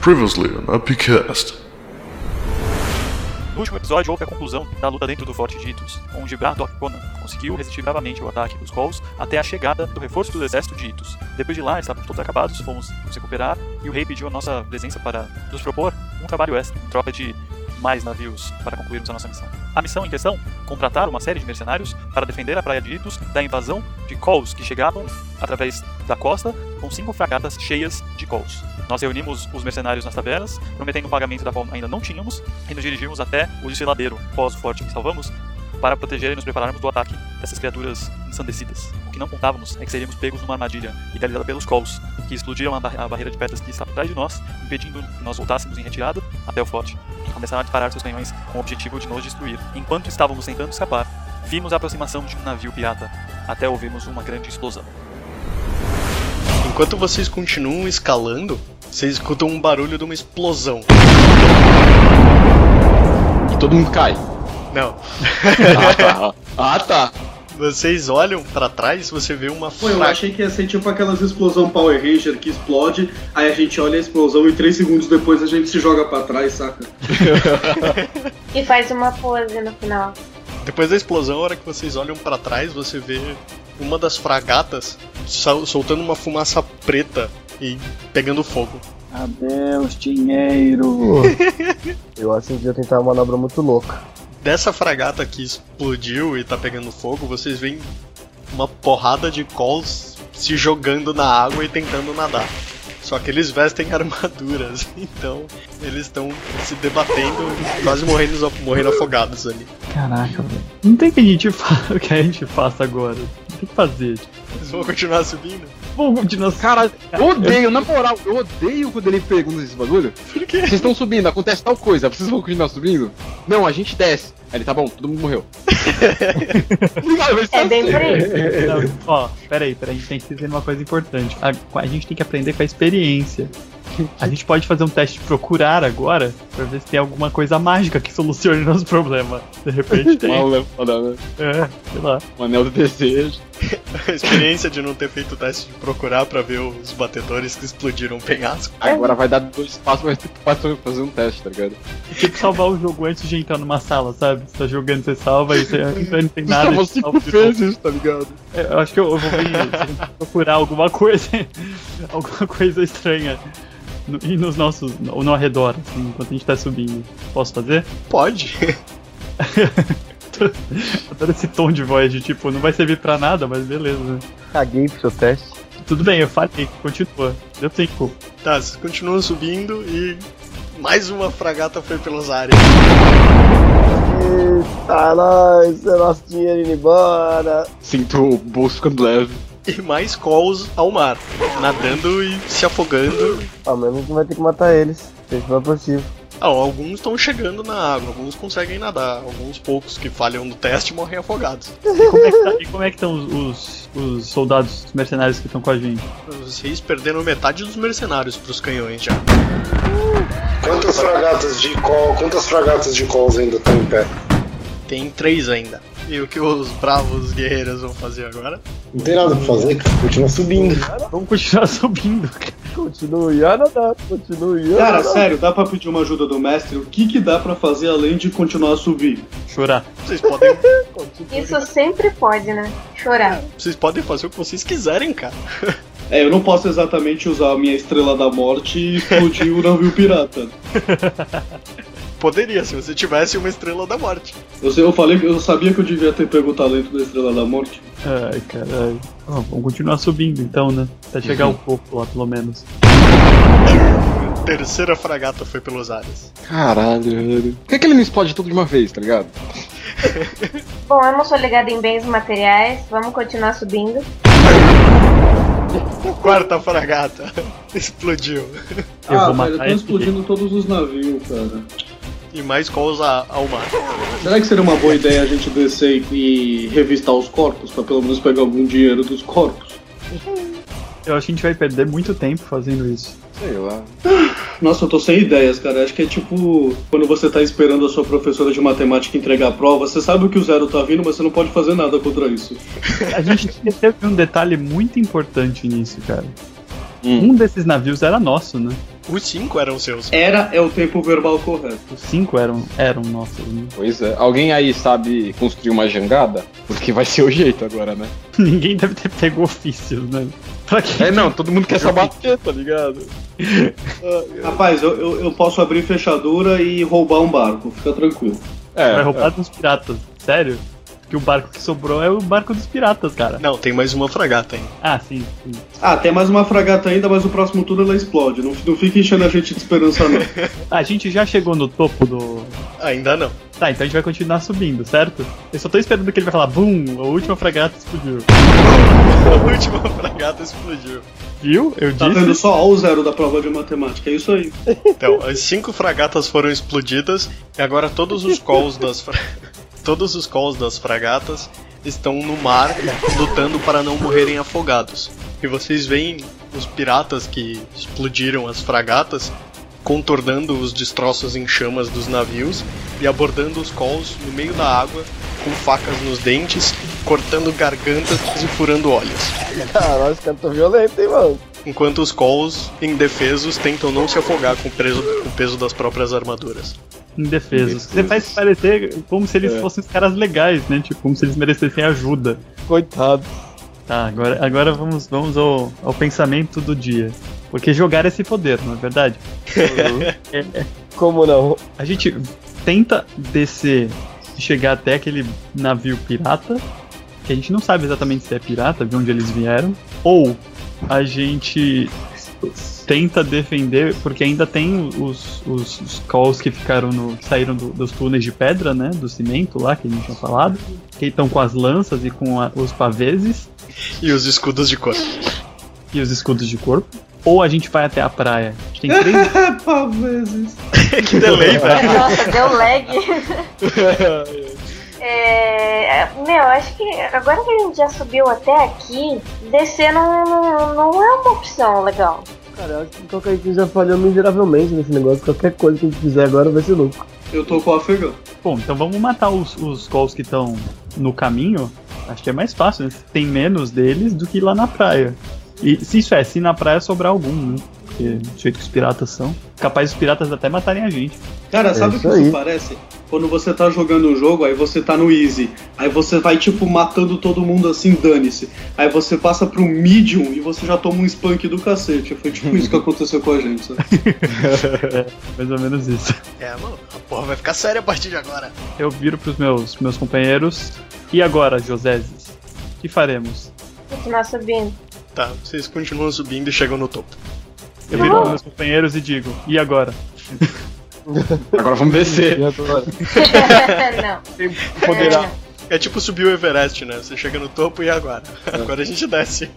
Previously on Upcast. No último episódio houve a conclusão da luta dentro do Forte de Itos, onde Braddock Conan conseguiu resistir bravamente ao ataque dos Halls até a chegada do reforço do exército de Itos. Depois de lá, estávamos todos acabados, fomos nos recuperar e o rei pediu a nossa presença para nos propor um trabalho extra, em troca de mais navios para concluirmos a nossa missão. A missão em questão, contratar uma série de mercenários para defender a praia de Itos da invasão de Cols que chegavam através da costa com cinco fragatas cheias de Cols. Nós reunimos os mercenários nas tavernas, prometendo um pagamento da qual ainda não tínhamos, e nos dirigimos até o desfiladeiro pós o forte que salvamos para proteger e nos prepararmos do ataque dessas criaturas ensandecidas. O que não contávamos é que seríamos pegos numa armadilha idealizada pelos Cols, que explodiram a, bar- a barreira de pedras que estava atrás de nós, impedindo que nós voltássemos em retirada até o forte, e começaram a disparar seus canhões com o objetivo de nos destruir. Enquanto estávamos tentando escapar, vimos a aproximação de um navio pirata, até ouvirmos uma grande explosão. Enquanto vocês continuam escalando, vocês escutam um barulho de uma explosão. E todo mundo cai. Não. Ah, tá. Ah, tá. Vocês olham pra trás, você vê uma Pô, eu achei que ia ser tipo aquelas explosão Power Ranger que explode, aí a gente olha a explosão e três segundos depois a gente se joga pra trás, saca? E faz uma pose no final. Depois da explosão, a hora que vocês olham pra trás, você vê uma das fragatas sol- soltando uma fumaça preta e pegando fogo. Adeus, dinheiro! Eu acho que ia tentar uma manobra muito louca. Dessa fragata que explodiu e tá pegando fogo, vocês veem uma porrada de calls se jogando na água e tentando nadar. Só que eles vestem armaduras, então eles estão se debatendo, quase morrendo, morrendo afogados ali. Caraca, velho. Não tem que a gente fa... o que a gente faça agora. Não tem que fazer. Eles vão continuar subindo? Vamos continuar. Cara, eu odeio, na moral, eu odeio quando ele pergunta esse bagulho. Por quê? Vocês estão subindo, acontece tal coisa, vocês vão continuar subindo? Não, a gente desce. Aí ele, tá bom, todo mundo morreu. É bem assim. por aí. Não, ó, peraí, peraí, a gente tem que dizer uma coisa importante. A, a gente tem que aprender com a experiência. A gente pode fazer um teste de procurar agora pra ver se tem alguma coisa mágica que solucione nosso problema. De repente tem. Uma, uma, É, sei lá. um anel do desejo. A experiência de não ter feito o teste de procurar pra ver os batedores que explodiram o penhasco. Agora vai dar dois passos, mas tem que passar- fazer um teste, tá ligado? Tem que salvar o jogo antes de entrar numa sala, sabe? Você tá jogando, você salva e você entra, não tem nada. Você salva cinco vezes, tá ligado? É, Eu acho que eu, eu vou ver, procurar alguma coisa, alguma coisa estranha no, e nos nossos, no, no arredor, assim, enquanto a gente tá subindo. Posso fazer? Pode. Adoro esse tom de voz de tipo, não vai servir pra nada, mas beleza. Caguei pro seu teste. Tudo bem, eu falei, continua. Deu tempo. Tá, vocês continuam subindo e mais uma fragata foi pelos ares. Eita, nós, é nosso dinheiro indo embora. Sinto o bolso ficando leve. E mais calls ao mar, nadando e se afogando. Ao menos gente vai ter que matar eles. Gente for possível. Ah, alguns estão chegando na água, alguns conseguem nadar, alguns poucos que falham no teste morrem afogados. E como é que, tá- e como é que estão os, os, os soldados os mercenários que estão com a gente? Vocês perderam metade dos mercenários pros canhões já. Quantas fragatas de col, quantas fragatas de cols ainda estão em pé? Tem três ainda. E o que os bravos guerreiros vão fazer agora? Não tem nada pra fazer, cara. Continua subindo. Vamos continuar subindo. Continue a nadar, continue a Cara, sério, dá pra pedir uma ajuda do mestre? O que que dá pra fazer além de continuar a subir? Chorar. Vocês podem, Isso sempre pode, né? Chorar. vocês podem fazer o que vocês quiserem, cara. É, eu não posso exatamente usar a minha estrela da morte e explodir o navio pirata. Poderia, se você tivesse uma estrela da morte. Eu, sei- eu falei que eu sabia que eu devia ter pego o talento da estrela da morte. Ai, caralho. Vamos continuar subindo então, né? Até chegar um pouco lá, pelo menos. Terceira fragata foi pelos ares. Caralho, velho. Por que, que ele não explode tudo de uma vez, tá ligado? Bom, eu não sou ligada em bens materiais, vamos continuar subindo. Quarta fragata explodiu. Eu ah, vou velho, matar estão esse explodindo todos os navios, cara. E mais calls a- ao mar. Será que seria uma boa ideia a gente descer e revistar os corpos, pra pelo menos pegar algum dinheiro dos corpos? Eu acho que a gente vai perder muito tempo fazendo isso. Sei lá. Nossa, eu tô sem ideias, cara. Acho que é tipo quando você tá esperando a sua professora de matemática entregar a prova, você sabe que o zero tá vindo, mas você não pode fazer nada contra isso. A gente teve um detalhe muito importante nisso, cara. Hum. Um desses navios era nosso, né? Os cinco eram seus. Era é o tempo verbal correto. Os cinco eram, eram nossos, né? Pois é. Alguém aí sabe construir uma jangada? Porque vai ser o jeito agora, né? Ninguém deve ter pego ofícios, né? Pra que É, não, todo mundo quer sabater, tá ligado? Rapaz, eu, eu, eu posso abrir fechadura e roubar um barco, fica tranquilo. É, vai roubar dos piratas? Sério? Porque o barco que sobrou é o barco dos piratas, cara. Não, tem mais uma fragata ainda. Ah, sim, sim. Ah, tem mais uma fragata ainda, mas o próximo turno ela explode. Não, não fica enchendo a gente de esperança, não. A gente já chegou no topo do. Ainda não. Tá, então a gente vai continuar subindo, certo? Eu só tô esperando que ele vai falar BUM! A última fragata explodiu. A última fragata explodiu. Viu? Eu Tá vendo disse. só o zero da prova de matemática, é isso aí. Então, as cinco fragatas foram explodidas e agora todos os calls das fra... todos os calls das fragatas estão no mar lutando para não morrerem afogados. E vocês veem os piratas que explodiram as fragatas contornando os destroços em chamas dos navios e abordando os calls no meio da água com facas nos dentes, cortando gargantas e furando olhos. Caralho, os caras tão violentos, hein, mano? Enquanto os calls indefesos tentam não se afogar com o peso, com o peso das próprias armaduras. Indefesos. Você faz parecer como se eles É. fossem os caras legais, né? Tipo, como se eles merecessem ajuda. Coitado. Tá, agora, agora vamos, vamos ao, ao pensamento do dia. Porque jogar é esse poder, não é verdade? É, é, Como não? a gente tenta descer e chegar até aquele navio pirata, que a gente não sabe exatamente se é pirata, de onde eles vieram, ou a gente tenta defender, porque ainda tem os, os, os calls que ficaram no. saíram do- dos túneis de pedra, né? Do cimento lá que a gente tinha falado. Que estão com as lanças e com a- os paveses E os escudos de cor. e os escudos de corpo. Ou a gente vai até a praia. A gente tem três. Pá, vezes. que delay, velho. Nossa, deu lag. É, meu, acho que agora que a gente já subiu até aqui, descer não, não, não é uma opção legal. Cara, eu acho que qualquer coisa já falhou miseravelmente nesse negócio. Qualquer coisa que a gente fizer agora vai ser louco. Eu tô com o afegão. Bom, então vamos matar os, os calls que estão no caminho. Acho que é mais fácil, né? Tem menos deles do que lá na praia. E se isso é, se na praia sobrar algum, né? Porque do jeito que os piratas são. Capaz os piratas até matarem a gente. Cara, sabe o que aí. isso parece? Quando você tá jogando um jogo, aí você tá no easy. Aí você vai, tipo, matando todo mundo assim, dane-se. Aí você passa pro medium e você já toma um spunk do cacete. Foi tipo isso que aconteceu com a gente, sabe? Mais ou menos isso. É, mano, a porra vai ficar séria a partir de agora. Eu viro pros meus, meus companheiros. E agora, Joséses? O que faremos? Continuar subindo. Tá, vocês continuam subindo e chegam no topo. Eu viro meus companheiros e digo, e agora? Agora vamos descer. E agora? não. Poderá. É tipo subir o Everest, né? Você chega no topo e agora? Agora a gente desce.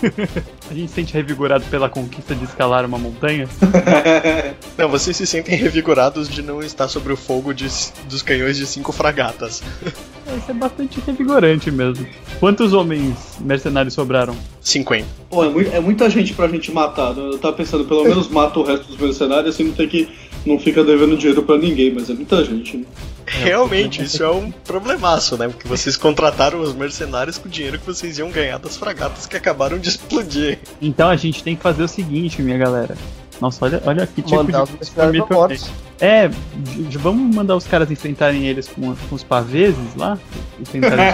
A gente se sente revigorado pela conquista de escalar uma montanha? Não, vocês se sentem revigorados de não estar sob o fogo de- dos canhões de cinco fragatas. Isso é bastante revigorante mesmo. Quantos homens mercenários sobraram? 50. Pô, é, mui- é muita gente pra gente matar. né? Eu tava pensando, pelo menos mata o resto dos mercenários, assim não tem que. não fica devendo dinheiro pra ninguém, mas é muita gente, né? Realmente, isso é um problemaço, né? Porque vocês contrataram os mercenários com o dinheiro que vocês iam ganhar das fragatas que acabaram de explodir. Então a gente tem que fazer o seguinte, minha galera. Nossa, olha, olha que tipo Mandar de morte. É, vamos mandar os caras enfrentarem eles com, com os paveses lá. enfrentarem-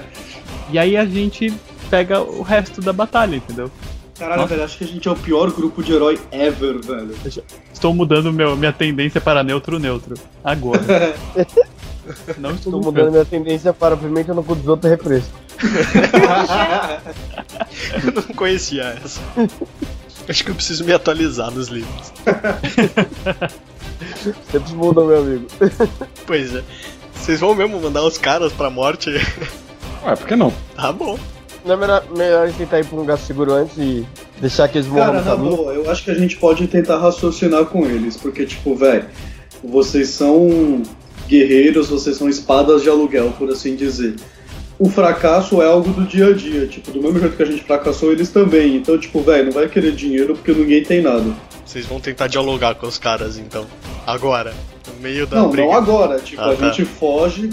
e aí a gente pega o resto da batalha, entendeu? Caralho, Nossa. velho, acho que a gente é o pior grupo de herói ever, velho. Estou mudando meu, minha tendência para neutro-neutro. Agora. Não estou Tô mudando. minha tendência para pimenta no cu dos outros refresco. Eu não conhecia essa. Acho que eu preciso me atualizar nos livros. Sempre mudam, meu amigo. Pois é. Vocês vão mesmo mandar os caras pra morte? Ué, por que não? Tá bom. Não é melhor, melhor a gente tentar ir pra um lugar seguro antes e deixar que eles morram Cara, na boa, eu acho que a gente pode tentar raciocinar com eles, porque, tipo, velho, vocês são guerreiros, vocês são espadas de aluguel, por assim dizer. O fracasso é algo do dia a dia, tipo, do mesmo jeito que a gente fracassou, eles também. Então, tipo, velho, não vai querer dinheiro porque ninguém tem nada. Vocês vão tentar dialogar com os caras então. Agora. No meio da Não, briga. não agora. Tipo, Ah, a tá. gente foge,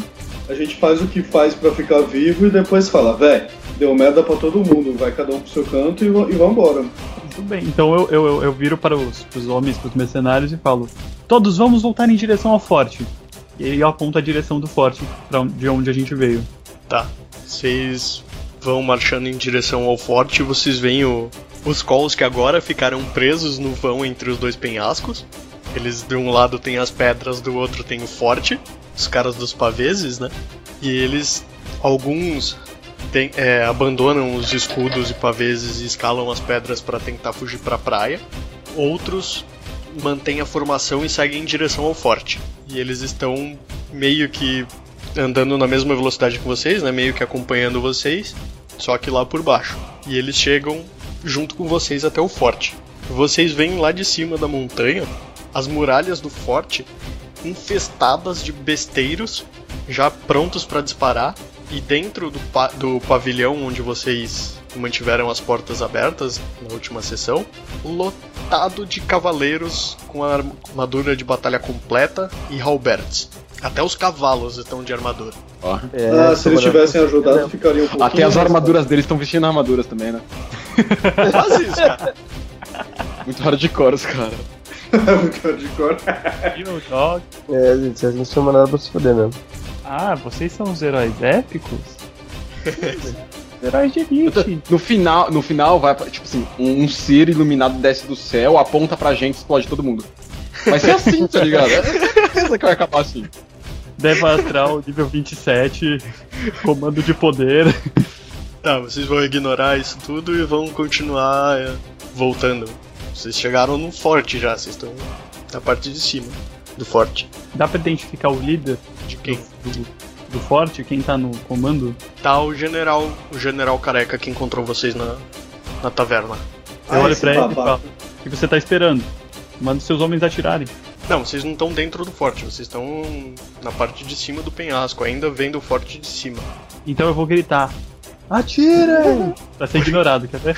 a gente faz o que faz pra ficar vivo e depois fala, véi, deu merda pra todo mundo, vai cada um pro seu canto e, e vambora. Tudo bem. Então eu, eu, eu- eu viro para os, os homens, para os mercenários e falo: Todos vamos voltar em direção ao forte. E aí eu aponto a direção do forte, pra onde- de onde a gente veio. Tá. Vocês vão marchando em direção ao forte vocês veem o- os calls que agora ficaram presos no vão entre os dois penhascos. Eles de um lado tem as pedras, do outro tem o forte. Os caras dos paveses, né? E eles. Alguns tem- é, abandonam os escudos e paveses e escalam as pedras para tentar fugir pra praia. Outros mantêm a formação e seguem em direção ao forte. E eles estão meio que andando na mesma velocidade que vocês, né? Meio que acompanhando vocês, só que lá por baixo. E eles chegam junto com vocês até o forte. Vocês veem lá de cima da montanha as muralhas do forte infestadas de besteiros já prontos para disparar e dentro do, pa- do pavilhão onde vocês mantiveram as portas abertas na última sessão, lotado de cavaleiros com a armadura de batalha completa e halberds. Até os cavalos estão de armadura. Ó. É, ah, se eles sobra- tivessem ajudado, ficaria um Até as armaduras deles estão vestindo armaduras também, né? Quase isso, cara. Muito hardcore os caras. fácil. Hardcore. É, gente, vocês não chamam nada pra se fuder mesmo. Ah, vocês são os heróis épicos? heróis de elite. No final, no final vai, tipo assim, um, um ser iluminado desce do céu, aponta pra gente e explode todo mundo. Vai ser assim, tá ligado? É certeza que vai acabar assim. Deva Astral, nível 27, comando de poder. Tá, vocês vão ignorar isso tudo e vão continuar é, voltando. Vocês chegaram no forte já, vocês estão na parte de cima do forte. Dá pra identificar o líder De quem? do, do forte, quem tá no comando? Tá o general, o general careca que encontrou vocês na, na taverna. Eu Ah, olho pra ele e falo: O que você tá esperando? Manda seus homens atirarem. Não, vocês não estão dentro do forte, vocês estão na parte de cima do penhasco, ainda vendo o forte de cima. Então eu vou gritar: Atirem! Pra ser ignorado, quer ver?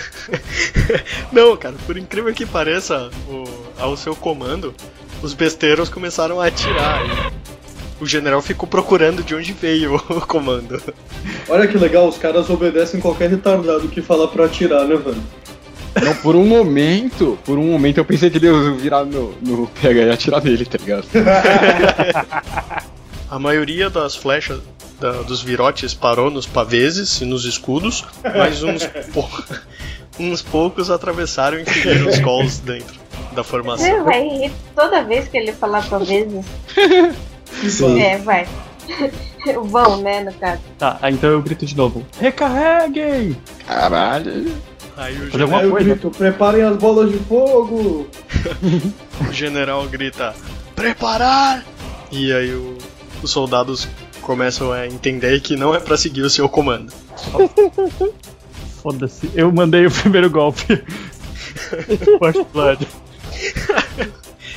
Não, cara, por incrível que pareça, o- ao seu comando, os besteiros começaram a atirar. O general ficou procurando de onde veio o comando. Olha que legal, os caras obedecem qualquer retardado que fala pra atirar, né, velho? Não, por um momento, por um momento eu pensei que ele ia virar no, no PH e atirar nele, tá ligado? A maioria das flechas da- dos virotes parou nos paveses e nos escudos, mas uns, pou- uns poucos atravessaram e feriram os calls dentro da Você formação. vai rir toda vez que ele falar por vezes. Sim. É, vai. Vão, né, no caso. Tá, então eu grito de novo: Recarreguem! Caralho. Aí o, Fazer gen- alguma Aí eu coisa. grito, preparem as bolas de fogo! o general grita: Preparar! E aí o- os soldados começam a entender que não é pra seguir o seu comando. Foda-se, eu mandei o primeiro golpe. First Blood.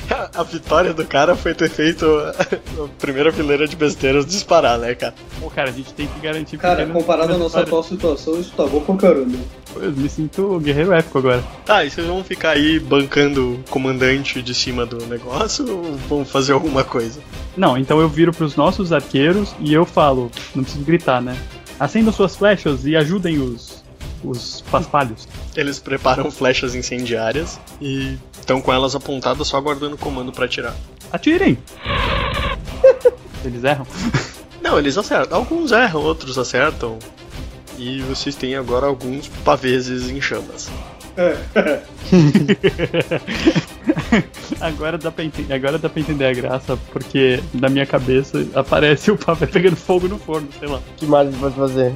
A vitória do cara foi ter feito a primeira fileira de besteiras disparar, né, cara? Pô, cara, a gente tem que garantir Cara, comparado à nossa atual situação, isso tá bom pra caramba. Eu me sinto guerreiro épico agora. Tá, e vocês vão ficar aí bancando o comandante de cima do negócio ou vão fazer alguma coisa? Não, então eu viro pros nossos arqueiros e eu falo, não preciso gritar, né? Acendam suas flechas e ajudem os, os paspalhos. Eles preparam flechas incendiárias e estão com elas apontadas só aguardando o comando pra atirar. Atirem! Eles erram. Não, eles acertam. Alguns erram, outros acertam. E vocês têm agora alguns paveses em chamas. Agora dá, pra entender, agora dá pra entender a graça, porque na minha cabeça aparece o pavê pegando fogo no forno, sei lá. O que mais a gente pode fazer?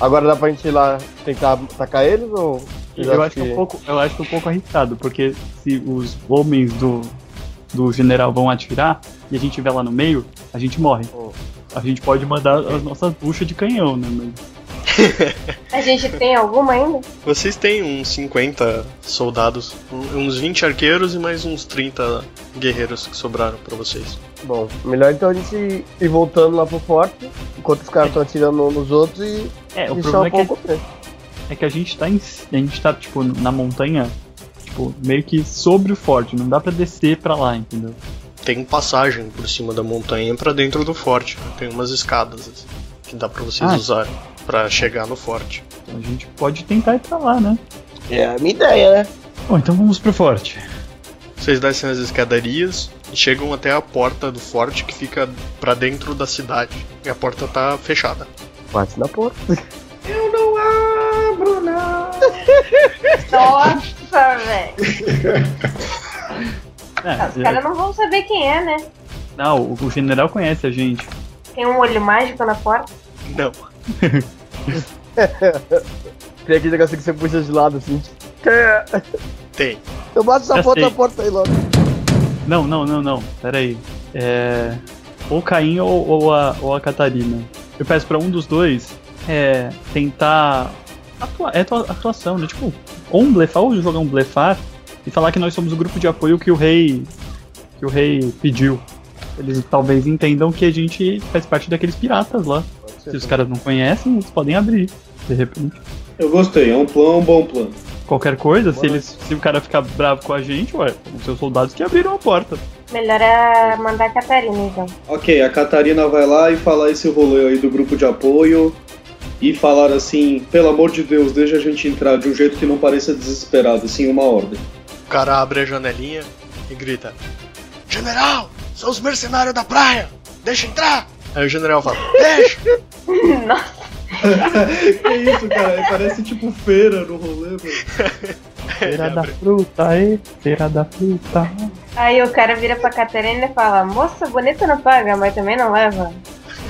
Agora dá pra gente ir lá tentar atacar eles ou. Eu acham acho, que é um pouco, eu acho que é um pouco arriscado, porque se os homens do, do general vão atirar e a gente estiver lá no meio, a gente morre. Oh. A gente pode mandar as nossas buchas de canhão, né? Mas A gente tem alguma ainda? Vocês têm uns 50 soldados, uns 20 arqueiros e mais uns 30 guerreiros que sobraram pra vocês. Bom, melhor então a gente ir voltando lá pro forte, enquanto os caras estão atirando nos outros e É, o deixar problema um é que, pouco. É que a gente tá em, a gente tá, tipo, na montanha, tipo, meio que sobre o forte, não dá pra descer pra lá, entendeu? Tem passagem por cima da montanha pra dentro do forte. né? Tem umas escadas assim, que dá pra vocês Ah. usarem pra chegar no forte. Então a gente pode tentar ir pra lá, né? É a minha ideia, né? Bom, então vamos pro forte. Vocês descem as escadarias e chegam até a porta do forte que fica pra dentro da cidade. E a porta tá fechada. Bate na porta. Nossa, velho. É, Os caras não vão saber quem é, né? Não, o, o general conhece a gente. Tem um olho mágico na porta. Não. Tem aquele negócio que você puxa de lado assim. Tem. Eu bato essa Já porta sei. na porta aí logo. Não, não, não, não. Pera aí. É. Ou o Caim ou, ou a, ou a Catarina. Eu peço pra um dos dois é, tentar. Atua, é atua- atuação, né? Tipo, ou um blefar, ou jogar um blefar e falar que nós somos o grupo de apoio que o rei. que o rei pediu. Eles talvez entendam que a gente faz parte daqueles piratas lá. Se os caras não conhecem, eles podem abrir. De repente. Eu gostei, é um plano, um bom plano. Qualquer coisa, se, eles, se o cara ficar bravo com a gente, ué, são seus soldados que abriram a porta. Melhor é mandar a Catarina, então. Ok, a Catarina vai lá e falar esse rolê aí do grupo de apoio e falar assim, pelo amor de Deus, deixa a gente entrar de um jeito que não pareça desesperado, assim, uma ordem. O cara abre a janelinha e grita: General, são os mercenários da praia! Deixa entrar! Aí o general fala: Deixa! Nossa, que isso, cara? Parece tipo feira no rolê, mano. Feira da fruta, aí, feira da fruta. Aí o cara vira pra Catarina e fala: Moça, bonita não paga, mas também não leva.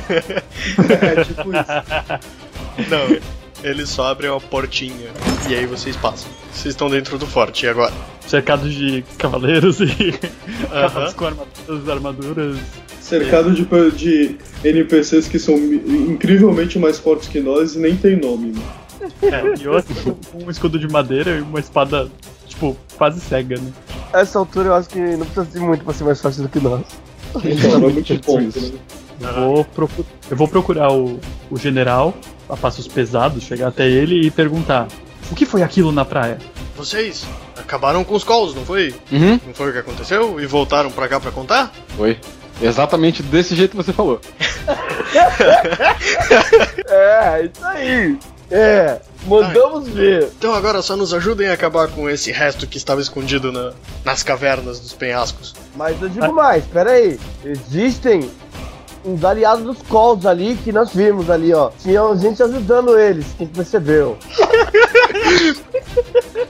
É tipo isso. Não, eles só abrem uma portinha e aí vocês passam. Vocês estão dentro do forte e agora? Cercados de cavaleiros e cavalos com armaduras, armaduras. Cercado de, de NPCs que são incrivelmente mais fortes que nós e nem tem nome, né? É, e outro com um escudo de madeira e uma espada, tipo, quase cega, né? Essa altura eu acho que não precisa ser muito pra ser mais fácil do que nós. Então, não é muito ponto, né? Eu vou, procu- eu vou procurar o, o general, a passos pesados, chegar até ele e perguntar: O que foi aquilo na praia? Vocês acabaram com os calls, não foi? Uhum. Não foi o que aconteceu? E voltaram pra cá pra contar? Foi. Exatamente desse jeito que você falou. É, isso aí. É, mandamos ver. Então agora só nos ajudem a acabar com esse resto que estava escondido na- nas cavernas dos penhascos. Mas eu digo mais, pera aí. Existem uns aliados dos Colts ali que nós vimos ali, ó. Tinha gente ajudando eles, quem percebeu.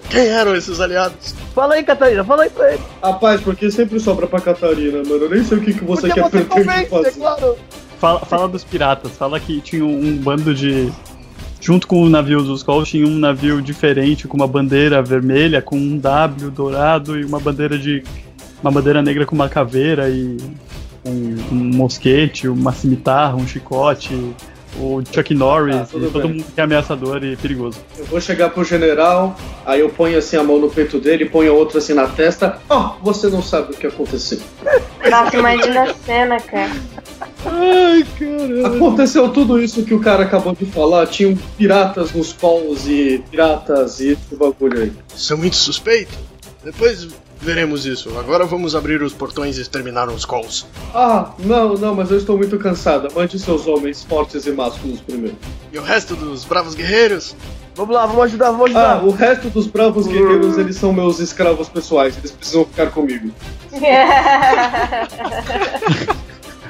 Quem eram esses aliados? Fala aí, Catarina, fala aí pra ele. Rapaz, porque sempre sobra pra Catarina, mano. Eu nem sei o que, que você Porque quer você pretende convence, é fazer. claro. Fala, fala dos piratas, fala que tinha um bando de. Junto com o navio dos Skrulls, tinha um navio diferente com uma bandeira vermelha, com um W dourado e uma bandeira de. Uma bandeira negra com uma caveira e um, um mosquete, uma cimitarra, um chicote, o Chuck Norris, Ah, todo bem. mundo que é ameaçador e perigoso. Eu vou chegar pro general, aí eu ponho assim a mão no peito dele, ponho a outra assim na testa. Ó, você não sabe o que aconteceu. Nossa, imagina a cena, cara. Aconteceu tudo isso que o cara acabou de falar. Tinham piratas nos calls e piratas e esse bagulho aí. Isso é muito suspeito. Depois veremos isso. Agora vamos abrir os portões e exterminar os calls. Ah, não, não, mas eu estou muito cansada. Mande seus homens fortes e másculos primeiro. E o resto dos bravos guerreiros? Vamos lá, vamos ajudar, vamos Ah, ajudar. o resto dos bravos guerreiros, eles são meus escravos pessoais. Eles precisam ficar comigo.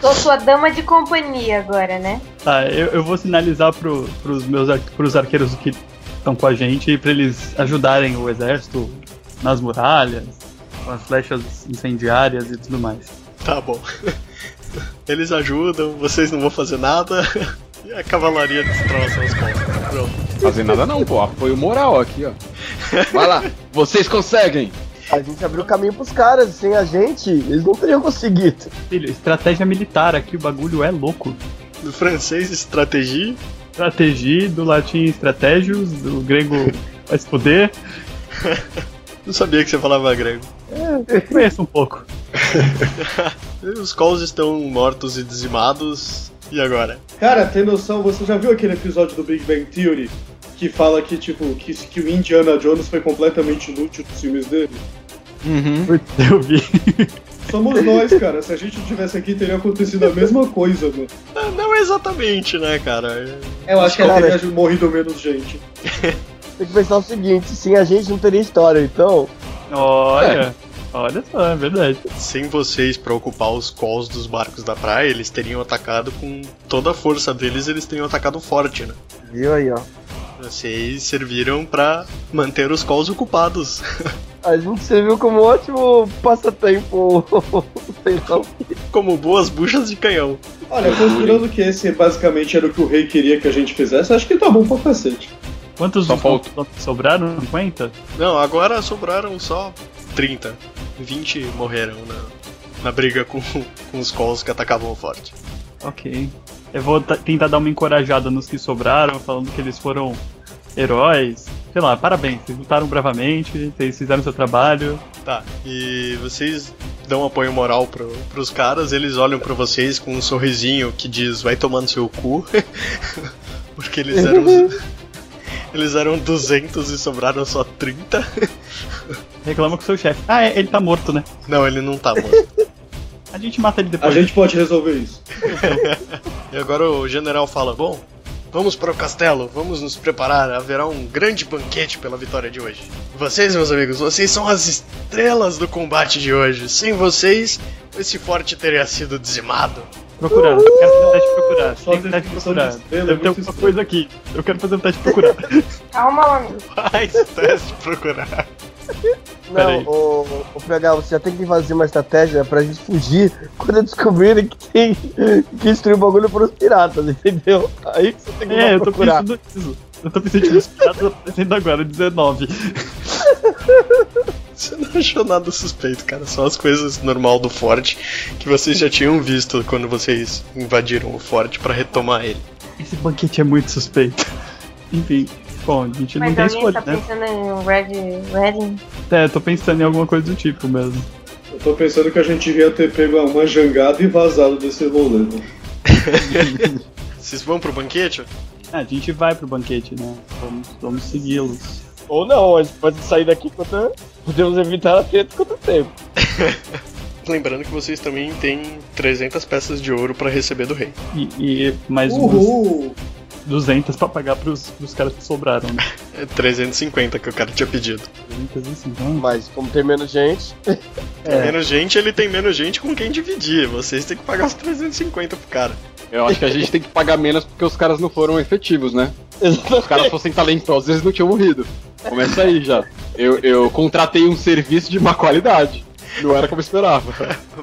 Sou sua dama de companhia agora, né? Tá, eu, eu vou sinalizar pro, pros meus pros arqueiros que estão com a gente pra eles ajudarem o exército nas muralhas, com as flechas incendiárias e tudo mais. Tá bom. Eles ajudam, vocês não vão fazer nada. E a cavalaria destroça os calls. Pronto. Fazer nada não, pô. Apoio moral aqui, ó. Vai lá. Vocês conseguem. A gente abriu o caminho pros caras, sem a gente, eles não teriam conseguido. Filho, estratégia militar aqui, o bagulho é louco. Do francês, estratégia. Estratégia, do latim estratégios, do grego vai se fuder. Não sabia que você falava grego. Eu conheço um pouco. Os calls estão mortos e dizimados. E agora? Cara, tem noção? Você já viu aquele episódio do Big Bang Theory? que fala que, tipo, que, que o Indiana Jones foi completamente inútil nos filmes dele? Uhum. Eu vi. Somos nós, cara. Se a gente não tivesse aqui, teria acontecido a mesma coisa, mano. Não exatamente, né, cara? Eu acho que Cara, teria morrido menos gente. Tem que pensar o seguinte, sem a gente não teria história, então. Olha. Olha só, é verdade. Sem vocês pra ocupar os calls dos barcos da praia, eles teriam atacado com toda a força deles, eles teriam atacado forte, né? Viu aí, ó. Vocês serviram pra manter os calls ocupados. A gente serviu como um ótimo passatempo. Sei lá. Como boas buchas de canhão. Olha, considerando que esse basicamente era o que o rei queria que a gente fizesse, acho que tá bom pra cacete. Quantos Só falta- sobraram? 50? Não, agora sobraram só 30. 20 morreram na, na briga com, com os calls que atacavam forte. Ok. Eu vou ta- tentar dar uma encorajada nos que sobraram, falando que eles foram heróis. Sei lá, parabéns, vocês lutaram bravamente, vocês fizeram seu trabalho. Tá, e vocês dão apoio moral pro, pros caras, eles olham pra vocês com um sorrisinho que diz vai tomar no seu cu. Porque eles eram. eles eram 200 e sobraram só 30. Reclama com o seu chefe. Ah, é, ele tá morto, né? Não, ele não tá morto. A gente mata ele A depois. gente pode resolver isso. E agora o general fala: Bom, vamos para o castelo, vamos nos preparar, haverá um grande banquete pela vitória de hoje. Vocês, meus amigos, vocês são as estrelas do combate de hoje. Sem vocês, esse forte teria sido dizimado. Procurar. Eu quero fazer um teste de procurar. Só Tem um teste de procurar. estrela, Deve ter muito alguma coisa aqui. Eu quero fazer um teste de procurar. Calma, amigo. Faz teste de procurar. Não, o, o PH, você já tem que fazer uma estratégia pra gente fugir quando descobrirem que tem que destruir o bagulho pros piratas, entendeu? Aí que você tem que É, eu tô procurar. pensando nisso. Eu tô pensando que os piratas aparecendo agora, 19. Você não achou nada suspeito, cara. Só as coisas normal do forte que vocês já tinham visto quando vocês invadiram o forte pra retomar ele. Esse banquete é muito suspeito. Enfim, bom, a gente não Mas tem alguém escolha, tá né? pensando em Red Wedding? É, tô pensando em alguma coisa do tipo mesmo. Eu tô pensando que a gente devia ter pego uma jangada e vazado desse rolê. né? Vocês vão pro banquete? Ah, a gente vai pro banquete, né? Vamos, vamos segui-los. Ou não, a gente pode sair daqui quanto. Podemos evitar a treta quanto tempo. Lembrando que vocês também têm 300 peças de ouro pra receber do rei. E, e mais umas Uhul! 200 pra pagar pros, pros caras que sobraram, né? É 350 que o cara tinha pedido. 250. Mas como tem menos gente. Tem É. menos gente, ele tem menos gente com quem dividir. Vocês têm que pagar os 350 pro cara. Eu acho que a gente tem que pagar menos porque os caras não foram efetivos, né? Se os caras fossem talentosos, eles não tinham morrido. Começa aí já. Eu, eu contratei um serviço de má qualidade. Não era como eu esperava.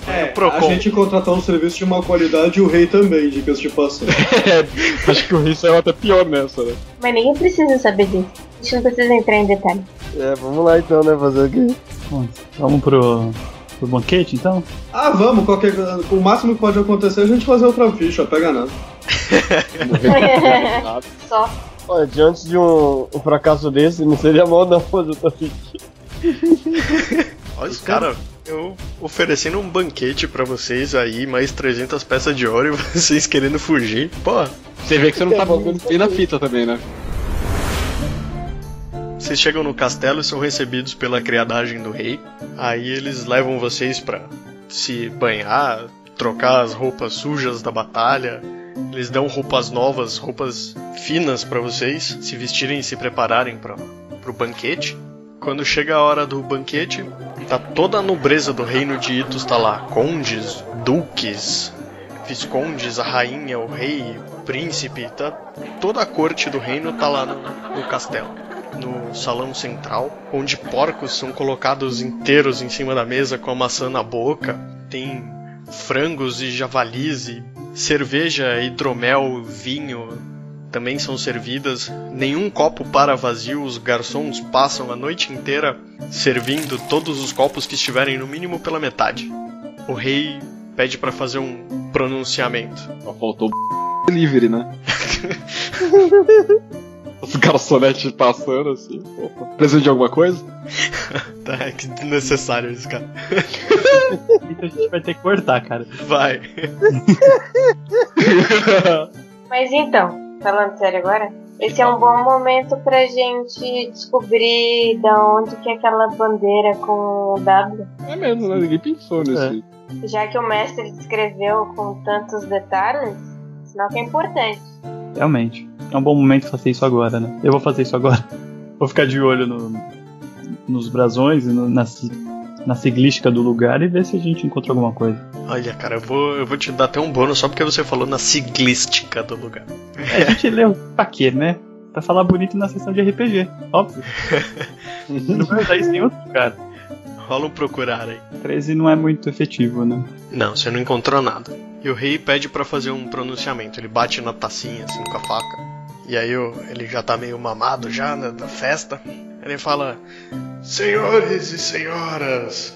É, a gente contratou um serviço de má qualidade e o rei também, dicas de passagem. É, acho que o rei saiu até pior nessa, né? Mas ninguém precisa saber disso. A gente não precisa entrar em detalhe. É, vamos lá então, né? Fazer o quê? Bom, vamos pro, pro banquete então? Ah, vamos, qualquer O máximo que pode acontecer é a gente fazer outra ficha, pega nada. Só. Olha, diante de um, um fracasso desse, não seria mal não fazer outra ficha. Olha os caras, eu oferecendo um banquete pra vocês aí, mais 300 peças de ouro e vocês querendo fugir. Pô, Você vê que você não tá bem na fita também, né? Vocês chegam no castelo e são recebidos pela criadagem do rei. Aí eles levam vocês pra se banhar, trocar as roupas sujas da batalha. Eles dão roupas novas, roupas finas pra vocês se vestirem e se prepararem para pro banquete. Quando chega a hora do banquete, tá toda a nobreza do reino de Itos tá lá, condes, duques, viscondes, a rainha, o rei, o príncipe, tá toda a corte do reino tá lá no, no castelo no salão central, onde porcos são colocados inteiros em cima da mesa com a maçã na boca. Tem frangos e javalis e cerveja, hidromel, vinho também são servidas. Nenhum copo para vazio, os garçons passam a noite inteira servindo todos os copos que estiverem no mínimo pela metade. O rei pede para fazer um pronunciamento. Só faltou o delivery, né? Os garçonetes passando assim. Opa. Precisa de alguma coisa? Tá, é que desnecessário isso, cara. Então a gente vai ter que cortar, cara. Vai. Mas então, falando sério agora, esse é um bom momento pra gente descobrir da onde que é aquela bandeira com o W. É mesmo, né? Ninguém pensou nesse. Já que o mestre descreveu com tantos detalhes, sinal que é importante. Realmente. É um bom momento fazer isso agora, né? Eu vou fazer isso agora. Vou ficar de olho no- nos brasões e no- na, si- na siglística do lugar e ver se a gente encontra alguma coisa. Olha, cara, eu vou, eu vou te dar até um bônus só porque você falou na siglística do lugar. É, a gente leu pra quê, né? Pra falar bonito na sessão de RPG, óbvio. Não vai usar isso em outro lugar. Rola um procurar aí. 13 não é muito efetivo, né? Não, você não encontrou nada. E o rei pede pra fazer um pronunciamento. Ele bate na tacinha assim com a faca. E aí ele já tá meio mamado já né, da festa. Ele fala: Senhores e senhoras,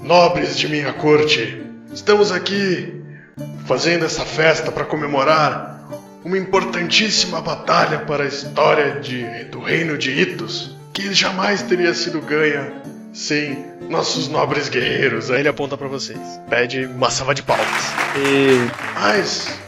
nobres de minha corte, estamos aqui fazendo essa festa para comemorar uma importantíssima batalha para a história de, do reino de Itos, que jamais teria sido ganha sem nossos nobres guerreiros. Aí ele aponta para vocês, pede uma salva de palmas. E Mas,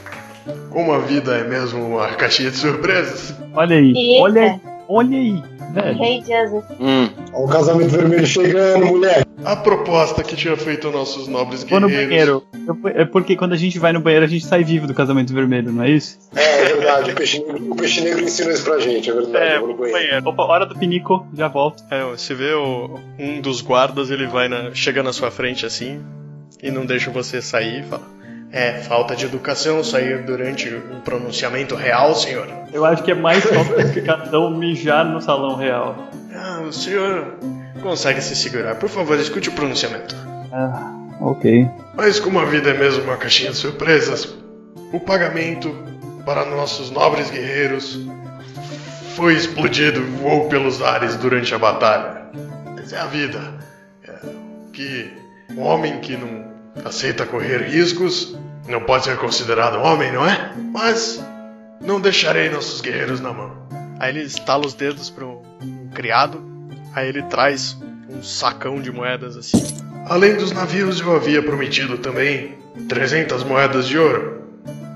como a vida é mesmo uma caixinha de surpresas, olha aí, Eita. olha aí, olha aí, velho. Rei Jesus. Hum. O casamento vermelho chegando, mulher. a proposta que tinha feito nossos nobres Vou no guerreiros. banheiro. Eu- É porque quando a gente vai no banheiro a gente sai vivo do casamento vermelho, não é isso? É, é verdade, o peixe, negro, o peixe negro ensinou isso pra gente, é verdade. eu vou no banheiro. Opa, hora do pinico, já volto. É, você vê o- um dos guardas, ele vai na, chega na sua frente assim e não deixa você sair e fala: É, falta de educação sair durante um pronunciamento real, senhor. Eu acho que é mais falta de educação mijar no salão real. Ah, o senhor consegue se segurar. Por favor, escute o pronunciamento. Ah, ok. Mas como a vida é mesmo uma caixinha de surpresas, o pagamento para nossos nobres guerreiros foi explodido, voou pelos ares durante a batalha. Mas é a vida. É, que um homem que não aceita correr riscos não pode ser considerado homem, não é? Mas não deixarei nossos guerreiros na mão. Aí ele estala os dedos para um criado, aí ele traz um sacão de moedas assim. Além dos navios, eu havia prometido também 300 moedas de ouro.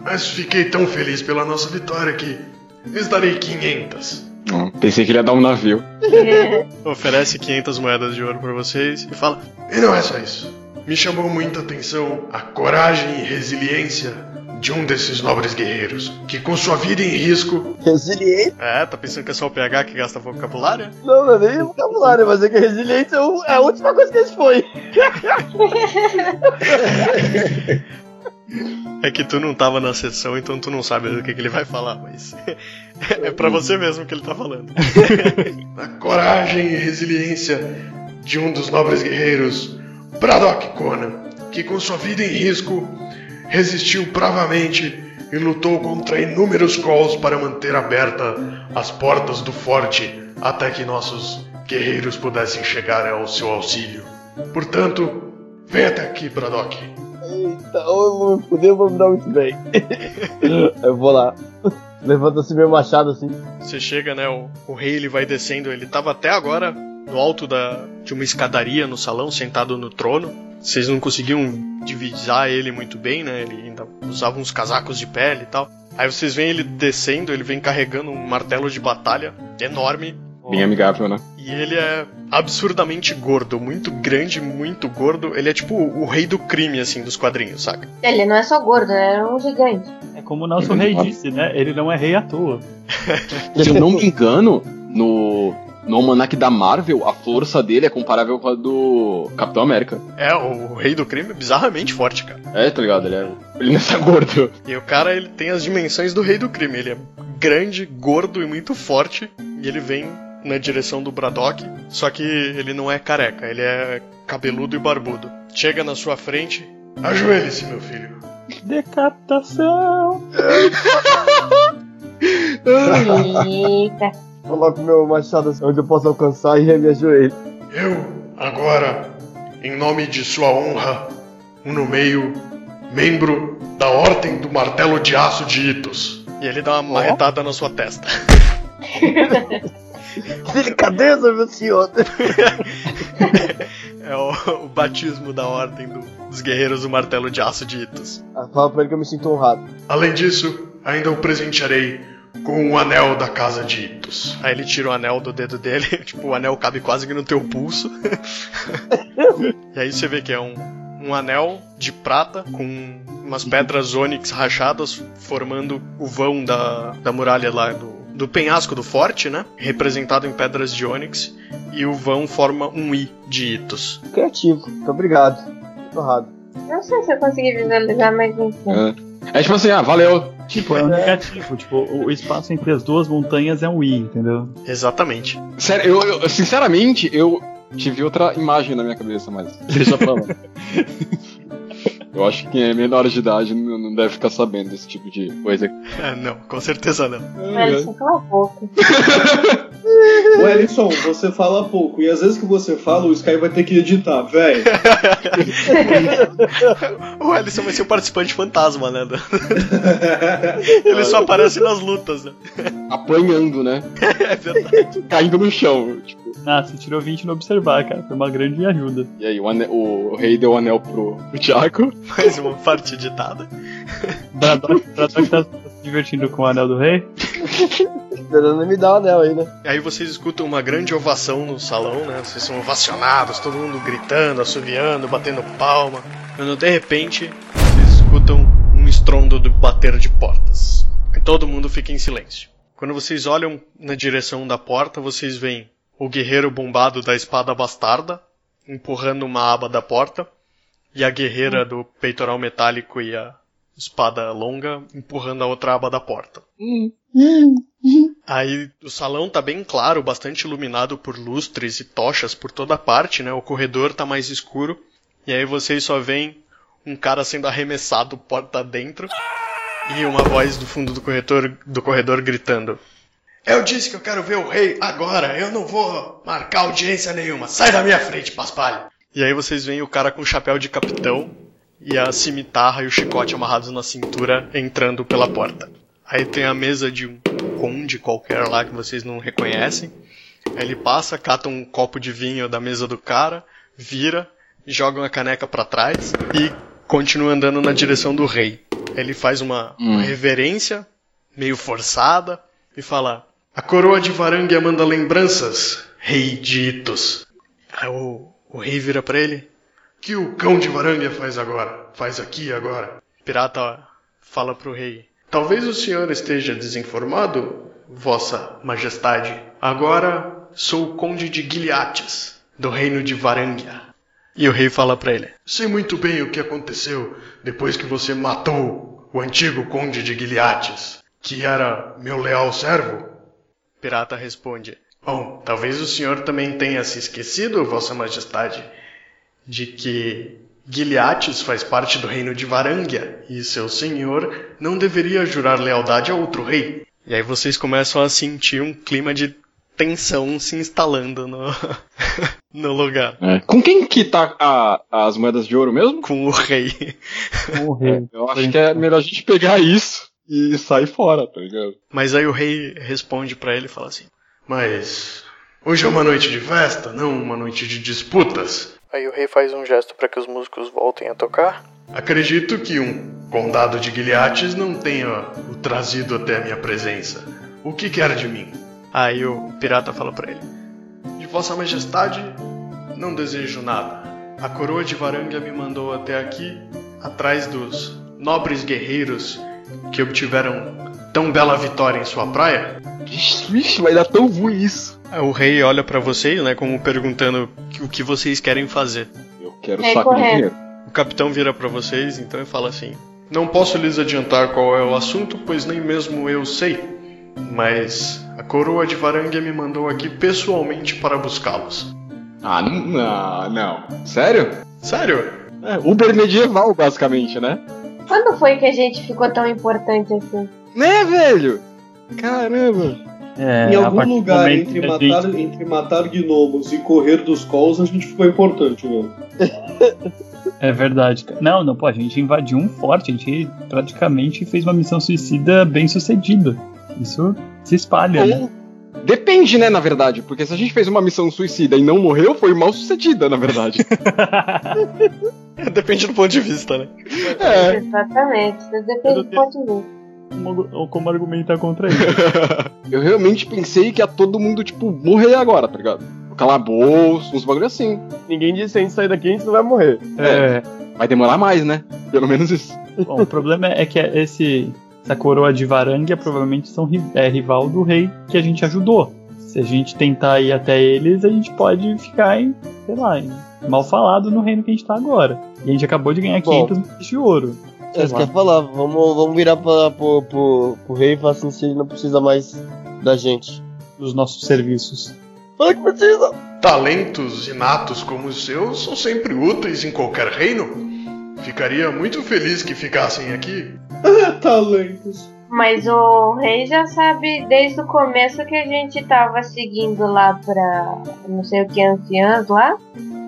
Mas fiquei tão feliz pela nossa vitória que lhes darei 500. Hum, Pensei que ele ia dar um navio. Oferece 500 moedas de ouro para vocês e fala: E não é só isso. Me chamou muita atenção a coragem e resiliência de um desses nobres guerreiros, que com sua vida em risco. Resiliência? É, tá pensando que é só o PH que gasta vocabulário? Não, não é nem vocabulário, mas é que resiliência é é a última coisa que eles foi. É que tu não tava na sessão, então tu não sabe do que, que ele vai falar, mas é pra você mesmo que ele tá falando. a coragem e resiliência de um dos nobres guerreiros, Braddock Conan, que com sua vida em risco resistiu bravamente e lutou contra inúmeros calls para manter aberta as portas do forte até que nossos guerreiros pudessem chegar ao seu auxílio. Portanto, vem até aqui, Braddock. Eita, ô, eu vou fuder, eu vou me dar muito bem. eu vou lá. Levanta-se meu machado assim. Você chega, né? O, o rei ele vai descendo. Ele tava até agora no alto da, de uma escadaria no salão, sentado no trono. Vocês não conseguiam divisar ele muito bem, né? Ele ainda usava uns casacos de pele e tal. Aí vocês veem ele descendo, ele vem carregando um martelo de batalha enorme. Bem amigável, né? E ele é absurdamente gordo, muito grande, muito gordo. Ele é tipo o, rei do crime, assim, dos quadrinhos, saca? Ele não é só gordo, é um gigante. É como o nosso rei disse, né? Ele não é rei à toa. Se eu não me engano, no, no almanac da Marvel, a força dele é comparável com a do Capitão América. É, o, rei do crime é bizarramente forte, cara. É, tá ligado? Ele, é, ele não é gordo. E o cara, ele tem as dimensões do rei do crime. Ele é grande, gordo e muito forte. E ele vem na direção do Braddock. Só que ele não é careca, ele é cabeludo e barbudo. Chega na sua frente. Ajoelhe-se, meu filho. Decapitação! Eita. Coloco meu machado onde eu posso alcançar e me ajoelho. Eu, agora, em nome de sua honra, o nomeio membro da Ordem do Martelo de Aço de Itos. E ele dá uma marretada na sua testa. Delicadeza, meu senhor. É o, o batismo da Ordem do- dos Guerreiros do Martelo de Aço de Itos. Ah, Fala pra ele que eu me sinto honrado. Além disso, ainda o presentearei com o anel da casa de Itos. Aí ele tira o anel do dedo dele, tipo, o anel cabe quase que no teu pulso. e aí você vê que é um, um anel de prata com umas pedras ônix rachadas formando o vão da, da muralha lá do, do penhasco do forte, né? Representado em pedras de ônix. E o vão forma um I de Itos. Criativo. Muito obrigado. Muito honrado. Não sei se eu consegui visualizar, mas enfim. É. é tipo assim, ah, valeu. Tipo, é um negativo. Tipo, o espaço entre as duas montanhas é um I, entendeu? Exatamente. Sério, eu, eu- sinceramente, eu tive outra imagem na minha cabeça, mas deixa pra lá. eu acho que quem é menor de idade não deve ficar sabendo desse tipo de coisa. É, não, com certeza não. Alisson, cala a boca. Ô Ellison, você fala pouco. E às vezes que você fala, o Sky vai ter que editar, velho. O Ellison vai ser o participante fantasma, né? Ele só aparece nas lutas, né? Apanhando, né? É verdade. Caindo no chão. Tipo. Ah, você tirou 20 no observar, cara. Foi uma grande ajuda. E aí, o, ane- o rei deu o anel pro, pro Tiago. Mais uma parte editada. Braddock Braddock tá divertindo com o anel do rei. Esperando me dar o anel aí, né? Aí vocês escutam uma grande ovação no salão, né? Vocês são ovacionados, todo mundo gritando, assoviando, batendo palma. Quando de repente vocês escutam um estrondo do bater de portas. E todo mundo fica em silêncio. Quando vocês olham na direção da porta, vocês veem o guerreiro bombado da espada bastarda empurrando uma aba da porta e a guerreira do peitoral metálico e a espada longa empurrando a outra aba da porta. Aí o salão tá bem claro, bastante iluminado por lustres e tochas por toda parte, né? O corredor tá mais escuro. E aí vocês só veem um cara sendo arremessado porta dentro e uma voz do fundo do corredor, do corredor gritando: Eu disse que eu quero ver o rei agora, eu não vou marcar audiência nenhuma. Sai da minha frente, paspalho. E aí vocês veem o cara com o chapéu de capitão e a cimitarra e o chicote amarrados na cintura entrando pela porta. Aí tem a mesa de um conde qualquer lá que vocês não reconhecem. Ele passa, cata um copo de vinho da mesa do cara, vira, joga uma caneca pra trás e continua andando na direção do rei. Ele faz uma, uma reverência, meio forçada, e fala: A coroa de Varangia manda lembranças, rei de Itos. Aí o, o rei vira pra ele: que o cão de Varangia faz agora? Faz aqui agora? Pirata fala pro rei: Talvez o senhor esteja desinformado, vossa majestade. Agora sou o conde de Gileates, do reino de Varangia. E o rei fala pra ele: Sei muito bem o que aconteceu depois que você matou o antigo conde de Gileates, que era meu leal servo. Pirata responde: Bom, talvez o senhor também tenha se esquecido, vossa majestade, de que Gileates faz parte do reino de Varangia e seu senhor não deveria jurar lealdade a outro rei. E aí vocês começam a sentir um clima de tensão se instalando no, no lugar. É. Com quem que tá a- as moedas de ouro mesmo? Com o rei. O rei. Eu acho que é melhor a gente pegar isso e sair fora, tá ligado? Mas aí o rei responde pra ele e fala assim: Mas hoje é uma noite de festa, não uma noite de disputas. Aí o rei faz um gesto para que os músicos voltem a tocar. Acredito que um condado de Gileates não tenha o trazido até a minha presença. O que quer de mim? Aí o pirata fala pra ele: De Vossa Majestade, não desejo nada. A coroa de Varangia me mandou até aqui, atrás dos nobres guerreiros que obtiveram tão bela vitória em sua praia. Vixe, vai dar tão ruim isso. Aí O rei olha pra vocês, né, como perguntando o que vocês querem fazer. Eu quero É saco de dinheiro. O capitão vira pra vocês, então e fala assim: Não posso lhes adiantar qual é o assunto, pois nem mesmo eu sei. Mas a coroa de Varangia me mandou aqui pessoalmente para buscá-los. Ah, não, não, não. Sério? Sério? É, Uber medieval, basicamente, né? Quando foi que a gente ficou tão importante assim? Né, velho? Caramba. É, em algum lugar entre matar, gente- entre matar gnomos e correr dos calls, a gente ficou importante, né? É verdade, cara. Não, não, pô, a gente invadiu um forte, a gente praticamente fez uma missão suicida bem sucedida. Isso se espalha, né? Ou- Depende, né, na verdade, porque se a gente fez uma missão suicida e não morreu, foi mal sucedida, na verdade. Depende do ponto de vista, né? é. Exatamente. Depende do ponto de vista. Como, como argumentar contra isso. Eu realmente pensei que ia todo mundo, tipo, morrer agora, tá ligado? Calabouço, uns bagulho assim. Ninguém disse se a gente sair daqui a gente não vai morrer. É, Vai demorar mais, né? Pelo menos isso. bom, o problema é que esse, essa coroa de Varangia provavelmente são, é rival do rei que a gente ajudou. Se a gente tentar ir até eles, a gente pode ficar em, sei lá, em mal falado no reino que a gente tá agora. E a gente acabou de ganhar Bom. 500 milhões de ouro. É isso que eu ia falar, vamos, vamos virar pra, pro, pro, pro rei e falar assim se ele não precisa mais da gente. Dos nossos serviços. Fala que precisa! Talentos inatos como os seus são sempre úteis em qualquer reino. Ficaria muito feliz que ficassem aqui. Talentos. Mas o rei já sabe desde o começo que a gente tava seguindo lá pra não sei o que, anciãs lá.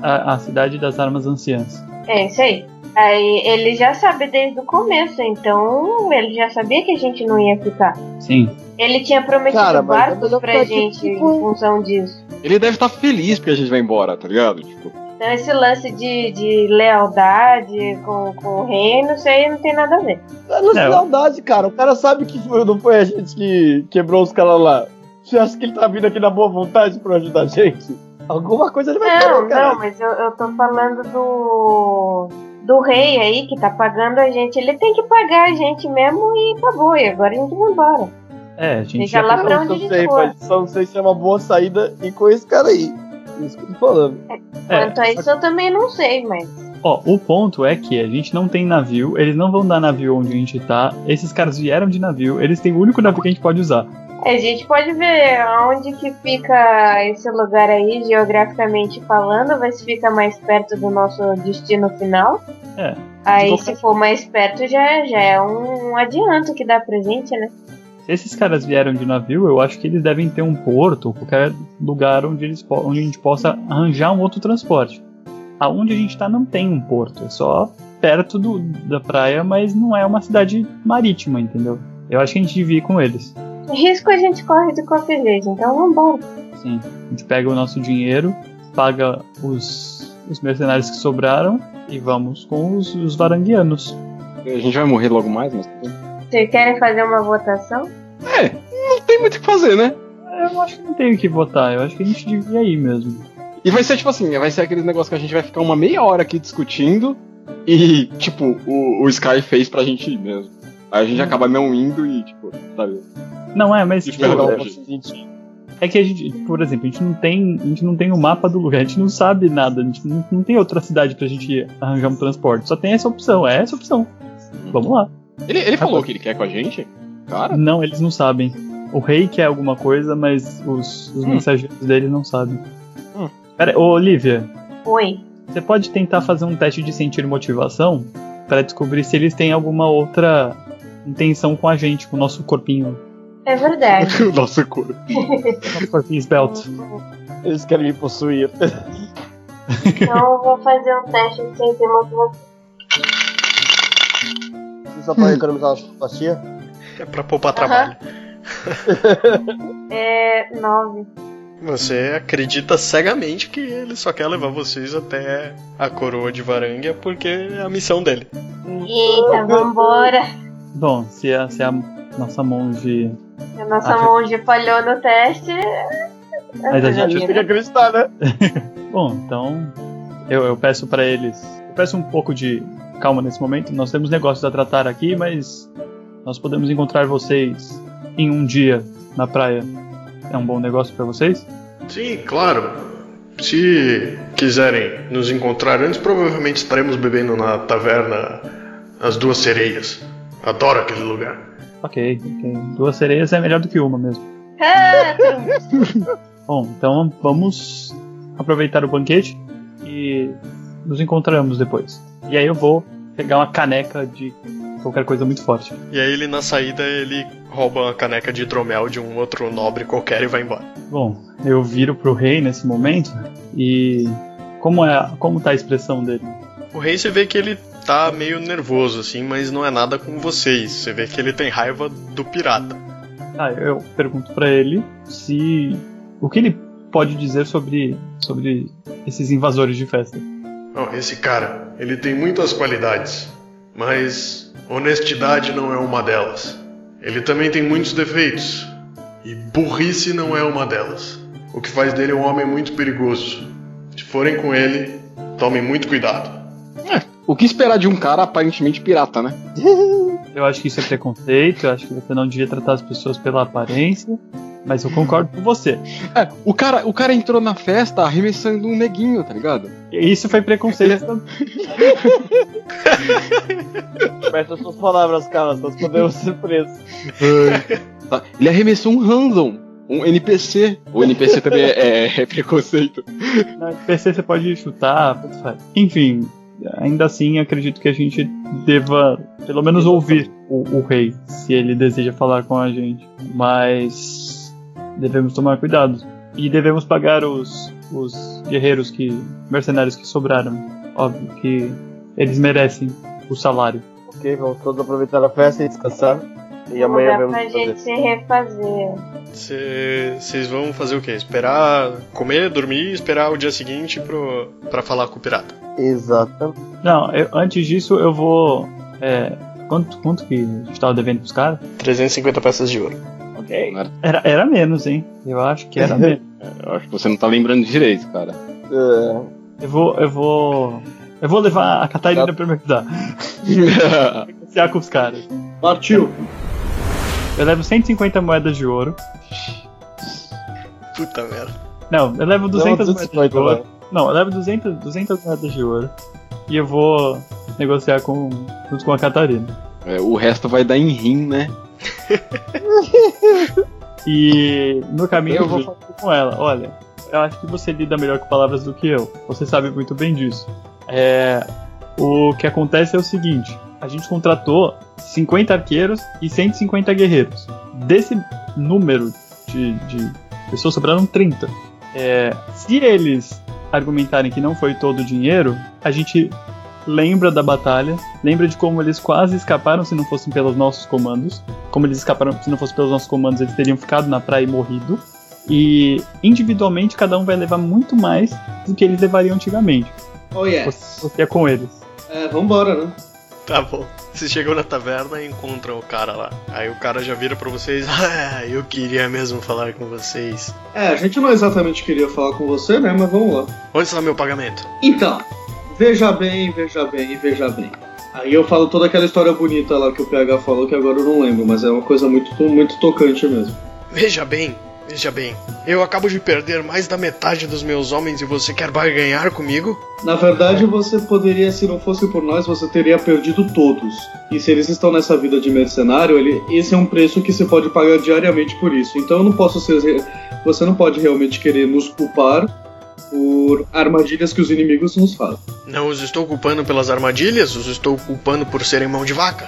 A, a cidade das armas anciãs. É isso aí. Aí ele já sabe desde o começo, então ele já sabia que a gente não ia ficar. Sim. Ele tinha prometido Cara, é barcos pra gente em tipo- função disso. Ele deve estar feliz porque a gente vai embora, tá ligado? Tipo, Então esse lance de, de lealdade com, com o reino, isso aí não tem nada a ver. É nossa É, eu- lealdade, cara. O cara sabe que foi- não foi a gente que quebrou os caras lá. Você acha que ele tá vindo aqui na boa vontade pra ajudar a gente? Alguma coisa ele vai Não, fazer, cara. não, mas eu, eu tô falando do. Do rei aí que tá pagando a gente. Ele tem que pagar a gente mesmo e acabou. E agora a gente vai embora. É, a gente Deixa já lá tá- pra onde a gente sei, for. só não sei se é uma boa saída e com esse cara aí. Isso que eu tô falando. É, Quanto a isso eu também não sei, mas. Ó, o ponto é que a gente não tem navio, eles não vão dar navio onde a gente tá. Esses caras vieram de navio, eles têm o único navio que a gente pode usar. A gente pode ver aonde que fica esse lugar aí, geograficamente falando, ver se fica mais perto do nosso destino final. É. Aí, se for mais perto, já, já é um adianto que dá pra gente, né? Se esses caras vieram de navio, eu acho que eles devem ter um porto, qualquer lugar onde, eles, onde a gente possa arranjar um outro transporte. Aonde a gente tá não tem um porto, é só perto do, da praia, mas não é uma cidade marítima, entendeu? Eu acho que a gente devia ir com eles. Risco a gente corre de qualquer jeito, então vambora. Sim. A gente pega o nosso dinheiro, paga os, os mercenários que sobraram e vamos com os, os varanguianos. a gente vai morrer logo mais, mas. Vocês querem fazer uma votação? É, não tem muito o que fazer, né? Eu acho que não tem o que votar, eu acho que a gente devia ir mesmo. E vai ser tipo assim, vai ser aqueles negócios que a gente vai ficar uma meia hora aqui discutindo e, tipo, o, o Sky fez pra gente ir mesmo. Aí a gente acaba não indo e, tipo, sabe? Não é, mas De tipo, verdade. é, é que a gente, por exemplo, a gente não tem, a gente não tem o mapa do lugar, a gente não sabe nada, a gente não, não tem outra cidade pra gente arranjar um transporte, só tem essa opção, é essa opção. Vamos lá. Ele, ele falou que ele quer com a gente? Cara, Não, eles não sabem. O rei quer alguma coisa, mas os, os Hum. mensageiros dele não sabem. Hum. Pera, ô Olivia, Oi. você pode tentar fazer um teste de sentir motivação pra descobrir se eles têm alguma outra intenção com a gente, com o nosso corpinho, É verdade. o nosso corpo. nosso corpinho esbelto. Eles querem me possuir. então eu vou fazer um teste de sentir motivação. Você só pode economizar uma fatia? É pra poupar Aham. trabalho. É. nove. Você acredita cegamente que ele só quer levar vocês até a coroa de Varangia porque é a missão dele. Eita, vambora. Bom, se a, se a nossa monge. A nossa Ah, monge falhou no teste. Mas a gente- tem que acreditar, né? Bom, então eu, eu peço pra eles. Eu peço um pouco de calma nesse momento. Nós temos negócios a tratar aqui, mas nós podemos encontrar vocês em um dia na praia. É um bom negócio pra vocês? Sim, claro. Se quiserem nos encontrar antes, provavelmente estaremos bebendo na taverna As Duas Sereias. Adoro aquele lugar. Ok, ok. Duas sereias é melhor do que uma mesmo. Ah, trum. Bom, então vamos aproveitar o banquete e nos encontramos depois. E aí eu vou pegar uma caneca de qualquer coisa muito forte. E aí ele na saída ele rouba uma caneca de hidromel de um outro nobre qualquer e vai embora. Bom, eu viro pro rei nesse momento e como é, como tá a expressão dele? O rei você vê que ele tá meio nervoso assim, mas não é nada com vocês. Você vê que ele tem raiva do pirata. Ah, eu pergunto pra ele se o que ele pode dizer sobre sobre esses invasores de festa. Não, esse cara, ele tem muitas qualidades, mas honestidade não é uma delas. Ele também tem muitos defeitos. E burrice não é uma delas. O que faz dele um homem muito perigoso. Se forem com ele, tomem muito cuidado. O que esperar de um cara aparentemente pirata, né? Eu acho que isso é preconceito, eu acho que você não devia tratar as pessoas pela aparência, mas eu concordo com você. É, o cara, o cara entrou na festa arremessando um neguinho, tá ligado? Isso foi preconceito. também. Peça suas palavras, cara, nós podemos ser presos. Tá? Ele arremessou um random, um NPC. O NPC também é, é- é preconceito. Na PC você pode chutar, tanto faz. Enfim, ainda assim acredito que a gente deva pelo menos ouvir o, o rei, se ele deseja falar com a gente. Mas devemos tomar cuidado. E devemos pagar os, os guerreiros que. mercenários que sobraram. Óbvio que eles merecem o salário. Ok, vamos todos aproveitar a festa e descansar. E amanhã vemos pra gente se refazer. Vocês vão fazer o quê? Esperar comer, dormir e esperar o dia seguinte pro, pra falar com o pirata. Exatamente. Não, eu- antes disso eu vou. É, quanto, quanto que a gente tava devendo pros caras? 350 peças de ouro. Ok. Era, era menos, hein? Eu acho que era menos. Eu acho que você não tá lembrando direito, cara. É, Eu vou. Eu vou. Eu vou levar a Catarina pra me ajudar. Negociar com os caras. Partiu. Eu levo 150 moedas de ouro. Puta merda. Não, eu levo 200 Não, moedas 250, de ouro. Não, eu levo 200, 200 moedas de ouro. E eu vou negociar com, junto com a Catarina. É, o resto vai dar em rim, né? E no caminho eu vou falar com ela: olha, eu acho que você lida melhor com palavras do que eu. Você sabe muito bem disso. É, o que acontece é o seguinte: a gente contratou 50 arqueiros e 150 guerreiros. Desse número de, de pessoas sobraram 30. É, se eles argumentarem que não foi todo o dinheiro, a gente lembra da batalha, lembra de como eles quase escaparam se não fossem pelos nossos comandos. Como eles escaparam se não fosse pelos nossos comandos, eles teriam ficado na praia e morrido. E individualmente cada um vai levar muito mais do que eles levariam antigamente. Oh. Você, você é com eles. É, vambora, né? Tá bom. Vocês chegam na taverna e encontram o cara lá. Aí o cara já vira pra vocês: Ah, eu queria mesmo falar com vocês. É, a gente não exatamente queria falar com você, né? Mas vamos lá. Onde está meu pagamento? Então, veja bem, veja bem, veja bem. Aí eu falo toda aquela história bonita lá que o PH falou, que agora eu não lembro, mas é uma coisa muito, muito tocante mesmo. Veja bem, veja bem. Eu acabo de perder mais da metade dos meus homens e você quer barganhar comigo? Na verdade, você poderia, se não fosse por nós, você teria perdido todos. E se eles estão nessa vida de mercenário, ele, esse é um preço que você pode pagar diariamente por isso. Então eu não posso ser. Você não pode realmente querer nos culpar por armadilhas que os inimigos nos fazem. Não os estou culpando pelas armadilhas, os estou culpando por serem mão de vaca.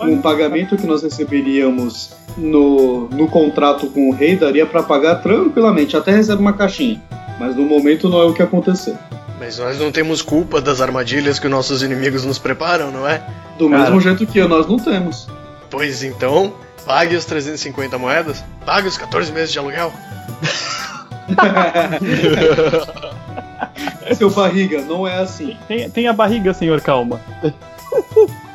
Um pagamento que nós receberíamos no, no contrato com o rei daria para pagar tranquilamente, até recebe uma caixinha. Mas no momento não é o que aconteceu. Mas nós não temos culpa das armadilhas que nossos inimigos nos preparam, não é? Do Cara. mesmo jeito que nós não temos. Pois então, pague as 350 moedas, pague os 14 meses de aluguel. Seu barriga, não é assim. Tem, tem a barriga, senhor, calma.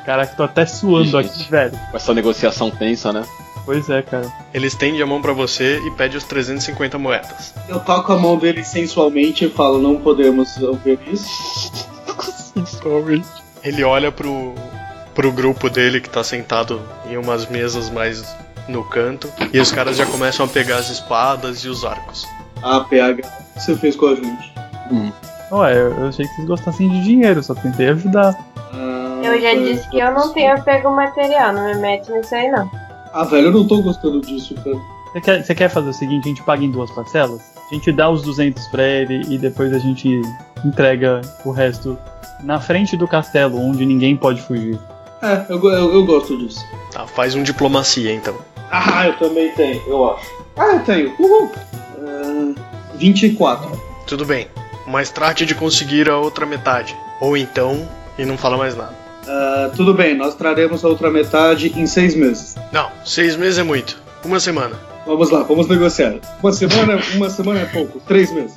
Caraca, tô até suando aqui, velho. Com essa negociação tensa, né? Pois é, cara. Ele estende a mão pra você e pede os 350 moedas. Eu toco a mão dele sensualmente e falo, não podemos ouvir isso. Ele olha pro, pro grupo dele que tá sentado em umas mesas mais no canto e os caras já começam a pegar as espadas e os arcos. Ah, PH, o que você fez com a gente? Ué, eu, eu achei que vocês gostassem de dinheiro, só tentei ajudar. Ah, Eu já disse que eu não tenho apego material, não me mete nisso aí não. Ah, velho, eu não tô gostando disso, cara. Você quer, você quer fazer o seguinte, a gente paga em duas parcelas? A gente dá os 200 pra ele e depois a gente entrega o resto na frente do castelo, onde ninguém pode fugir. É, eu, eu, eu gosto disso. Tá, faz um diplomacia então. Ah, eu também tenho, eu acho. Ah, eu tenho. Uhul. Ah, 24. Tudo bem, mas trate de conseguir a outra metade. Ou então, e não fala mais nada. Ah, tudo bem, nós traremos a outra metade em seis meses. Não, seis meses é muito. Uma semana. Vamos lá, vamos negociar. Uma semana, uma semana é pouco. Três meses.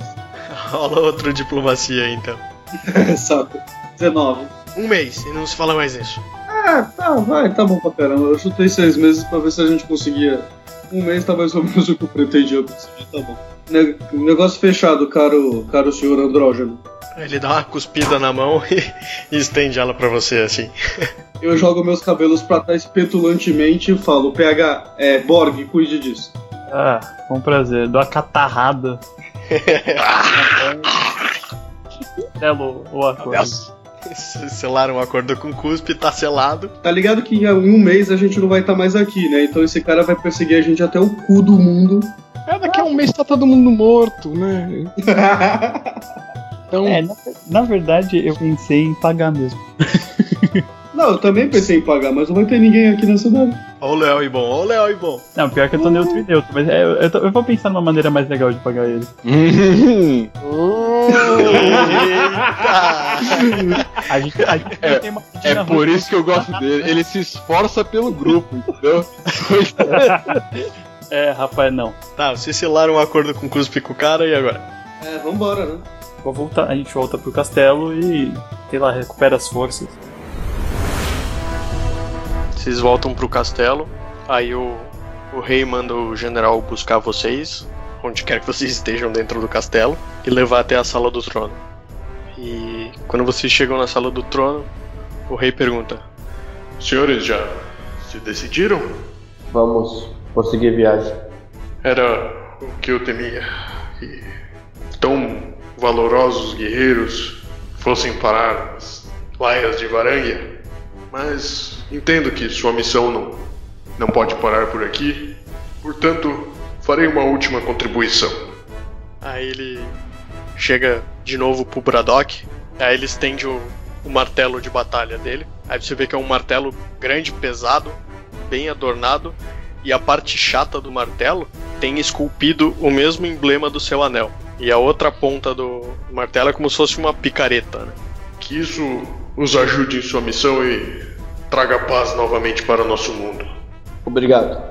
Rola outra diplomacia então. Saco. 19. Um mês e não se fala mais nisso. Ah, tá, vai, tá bom pra caramba. Eu chutei seis meses pra ver se a gente conseguia. Um mês tá mais ou menos o que eu pretendia conseguir, tá bom. Ne- negócio fechado, caro, caro senhor andrógeno. Ele dá uma cuspida na mão e, e estende ela pra você assim. Eu jogo meus cabelos pra trás petulantemente e falo, PH, é, Borg, cuide disso. Ah, com prazer. Dou a catarrada. Telo o acordo. Selaram um acordo com cuspe, tá selado. Tá ligado que em um mês a gente não vai estar mais aqui, né? Então esse cara vai perseguir a gente até o cu do mundo. É, daqui a um mês tá todo mundo morto, né? Então, É, na, na verdade eu pensei em pagar mesmo. Não, eu também pensei em pagar, mas não vai ter ninguém aqui na cidade. Ó o Léo e bom, ó o Léo e bom. Não, pior que eu tô neutro e neutro, mas é, eu, tô- eu vou pensar numa maneira mais legal de pagar ele. A gente, a gente É, tem uma é por isso que eu gosto dele. Ele se esforça pelo grupo, entendeu? É, rapaz, não. Tá, vocês selaram um acordo com cuspe com o cara e agora? É, vambora, né? Vou voltar, a gente volta pro castelo e, sei lá, recupera as forças. Vocês voltam pro castelo, aí o, o rei manda o general buscar vocês, onde quer que vocês estejam dentro do castelo, e levar até a sala do trono. E quando vocês chegam na sala do trono, o rei pergunta: Senhores, já se decidiram? Vamos prosseguir viagem. Era o que eu temia. Que tão valorosos guerreiros fossem parar nas laias de Varangia. Mas entendo que sua missão não, não pode parar por aqui. Portanto, farei uma última contribuição. Aí ele chega de novo pro Braddock, aí ele estende o, o martelo de batalha dele. Aí você vê que é um martelo grande, pesado, bem adornado, e a parte chata do martelo tem esculpido o mesmo emblema do seu anel. E a outra ponta do martelo é como se fosse uma picareta, né? Que isso os ajude em sua missão e traga paz novamente para o nosso mundo. Obrigado.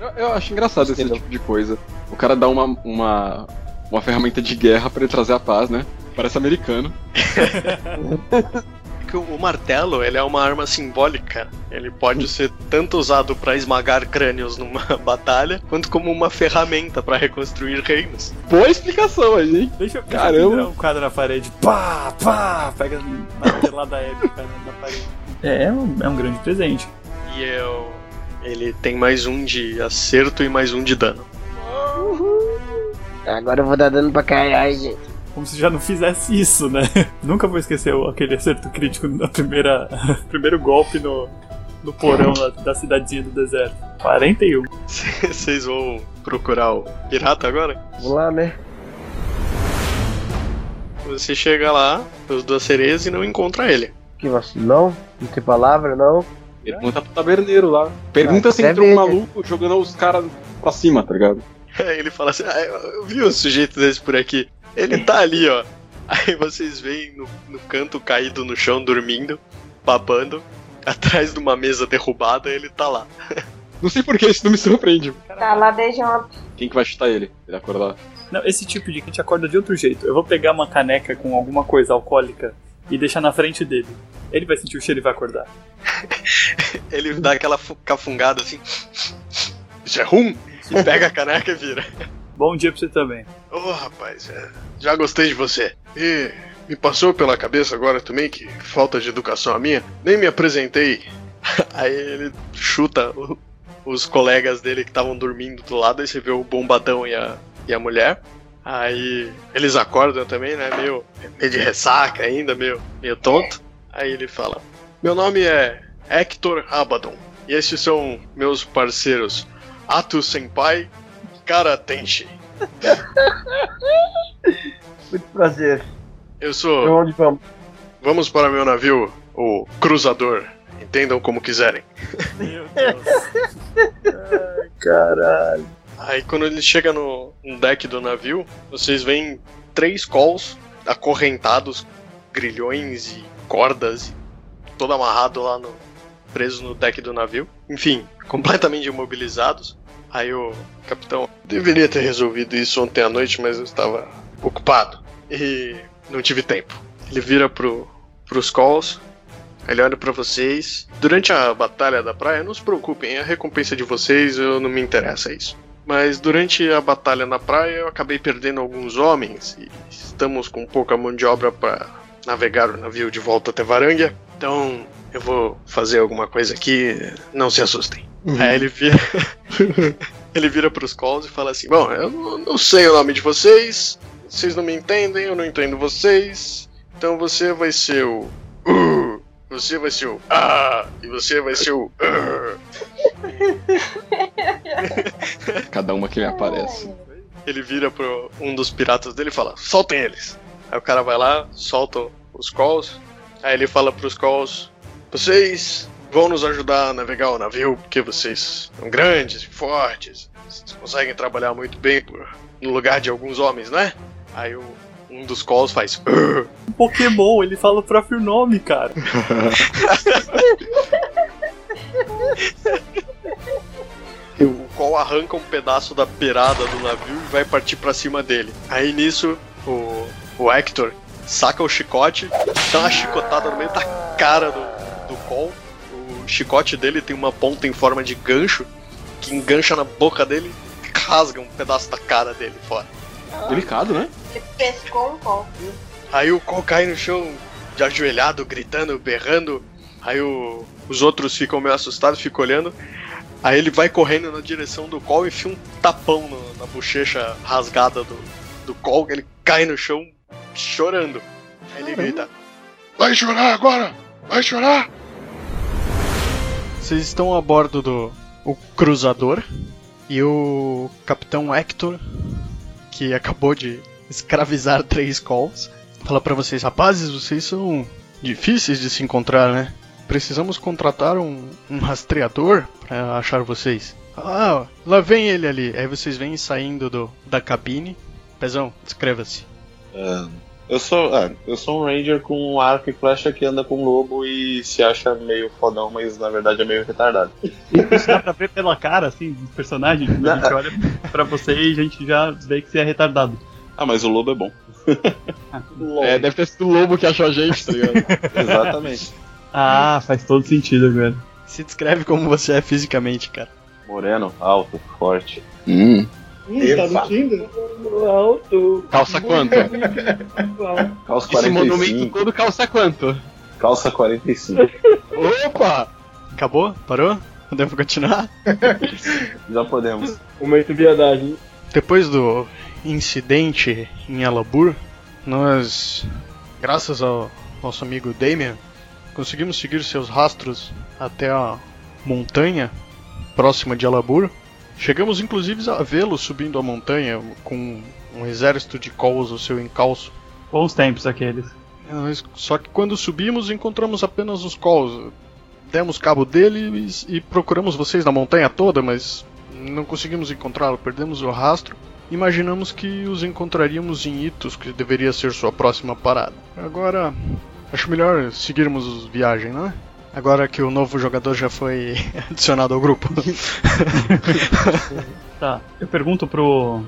Eu, eu acho engraçado esse tipo de coisa. O cara dá uma, uma, uma ferramenta de guerra pra ele trazer a paz, né? Parece americano. que o martelo ele é uma arma simbólica. Ele pode ser tanto usado para esmagar crânios numa batalha, quanto como uma ferramenta para reconstruir reinos. Boa explicação aí, hein? Deixa eu Caramba. um quadro na parede. Pá, pá, pega na pelada épica na parede. É, é um, é um grande presente. E eu, ele tem mais um de acerto e mais um de dano. Agora eu vou dar dano pra caralho, gente. Como se já não fizesse isso, né? Nunca vou esquecer o- aquele acerto crítico na primeira primeiro golpe no, no porão lá da cidadezinha do deserto. 41. Vocês vão procurar o pirata agora? Vamos lá, né? Você chega lá, os duas sereias e não encontra ele. Que vacilão. Não tem palavra, não. Pergunta pro taberneiro lá. Pergunta Ah, se entrou um maluco jogando os caras pra cima, tá ligado? Aí ele fala assim: ah, eu eu vi um sujeito desse por aqui. Ele tá ali, ó. Aí vocês veem no, no canto caído no chão, dormindo, babando. Atrás de uma mesa derrubada, ele tá lá. Não sei por que isso não me surpreende. Tá lá desde uma. Quem que vai chutar ele? Ele acordar. Não, esse tipo de gente acorda de outro jeito. Eu vou pegar uma caneca com alguma coisa alcoólica e deixar na frente dele. Ele vai sentir o cheiro e vai acordar. Ele dá aquela fu- cafungada assim. Isso é rum? E pega a caneca e vira. Bom dia pra você também. Ô rapaz, é, já gostei de você. E me passou pela cabeça agora também que falta de educação a minha. Nem me apresentei. Aí ele chuta o- os colegas dele que estavam dormindo do lado, aí você vê o bombadão e a, e a mulher. Aí eles acordam também, né? Meio, meio de ressaca ainda, meio, meio tonto. Aí ele fala: Meu nome é Hector Abaddon. E estes são meus parceiros Atu Senpai Kara Tenshi. Muito prazer. Eu Pra sou. onde vamos? Vamos para meu navio, o Cruzador. Entendam como quiserem. Meu Deus. Caralho. Aí quando ele chega no, no deck do navio, vocês veem três calls acorrentados, grilhões e cordas, e todo amarrado lá no. preso no deck do navio. Enfim, completamente imobilizados. Aí o capitão Deveria ter resolvido isso ontem à noite, mas eu estava ocupado. e não tive tempo. Ele vira pro, pros calls. Ele olha pra vocês. Durante a batalha da praia, não se preocupem, a recompensa de vocês eu não me interessa isso. Mas durante a batalha na praia eu acabei perdendo alguns homens e estamos com pouca mão de obra para navegar o navio de volta até Varangia. Então eu vou fazer alguma coisa aqui, não se assustem. Aí ele vira. ele vira pros calls e fala assim: Bom, eu não- não sei o nome de vocês, vocês não me entendem, eu não entendo vocês. Então você vai ser o. Uh, você vai ser o. Ah! E você vai ser o. Uh. Cada uma que me aparece. Ele vira pro um dos piratas dele e fala: soltem eles. Aí o cara vai lá, solta os calls. Aí ele fala pros calls: vocês vão nos ajudar a navegar o navio porque vocês são grandes e fortes. Vocês conseguem trabalhar muito bem por- no lugar de alguns homens, né? Aí o- um dos calls faz. Um Pokémon, ele fala o próprio nome, cara. o qual arranca um pedaço da beirada do navio e vai partir pra cima dele. Aí nisso, o, o Hector saca o chicote, dá uma chicotada no meio da cara do, do Cole. O chicote dele tem uma ponta em forma de gancho que engancha na boca dele e rasga um pedaço da cara dele fora. Delicado, né? Você pescou um copo. Aí o Cole cai no chão de ajoelhado, gritando, berrando. Aí o- os outros ficam meio assustados, ficam olhando. Aí ele vai correndo na direção do Cole e enfia um tapão no- na bochecha rasgada do, do Cole. Ele cai no chão chorando. Aí ele grita: Vai chorar agora! Vai chorar! Vocês estão a bordo do o cruzador e o capitão Hector, que acabou de escravizar três calls, fala pra vocês, rapazes, vocês são difíceis de se encontrar, né? Precisamos contratar um, um rastreador pra achar vocês. Ah, lá vem ele ali. Aí vocês vêm saindo do, da cabine. Pezão, descreva-se. É, eu sou, é, eu sou um ranger com um arco e flecha que anda com lobo e se acha meio fodão, mas na verdade é meio retardado. Isso dá pra ver pela cara, assim, dos personagens. Quando a gente olha pra você e a gente já vê que você é retardado. Ah, mas o lobo é bom. É, deve ter sido o lobo que achou a gente, tá ligado? Exatamente. Ah, faz todo sentido agora. Se descreve como você é fisicamente, cara. Moreno, alto, forte. Hum. Hum, tá no Tinder? Alto. Calça quanto? Calça Esse monumento 45. todo calça quanto? Calça 45. Opa! Acabou? Parou? Podemos continuar? Já podemos. Momento viadagem. Depois do incidente em Alabur, nós, graças ao nosso amigo Damien, conseguimos seguir seus rastros até a montanha próxima de Alabur. Chegamos inclusive a vê-lo subindo a montanha com um exército de calls ao seu encalço. Bons tempos aqueles. Nós- Só que quando subimos encontramos apenas os calls. Demos cabo deles e procuramos vocês na montanha toda, mas não conseguimos encontrá-lo, perdemos o rastro. Imaginamos que os encontraríamos em Itos, que deveria ser sua próxima parada. Agora, acho melhor seguirmos viagem, não é? Agora que o novo jogador já foi adicionado ao grupo. Tá, eu pergunto pro.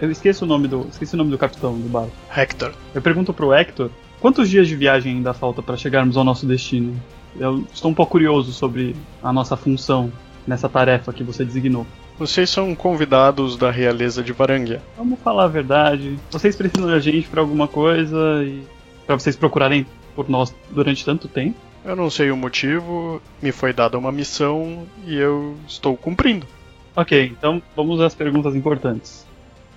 Eu esqueço o nome do. Esqueci o nome do capitão do barco. Hector. Eu pergunto pro Hector quantos dias de viagem ainda falta para chegarmos ao nosso destino. Eu estou um pouco curioso sobre a nossa função nessa tarefa que você designou. Vocês são convidados da realeza de Varangia. Vamos falar a verdade. Vocês precisam da gente pra alguma coisa e para vocês procurarem por nós durante tanto tempo. Eu não sei o motivo, me foi dada uma missão e eu estou cumprindo. Ok, então vamos às perguntas importantes.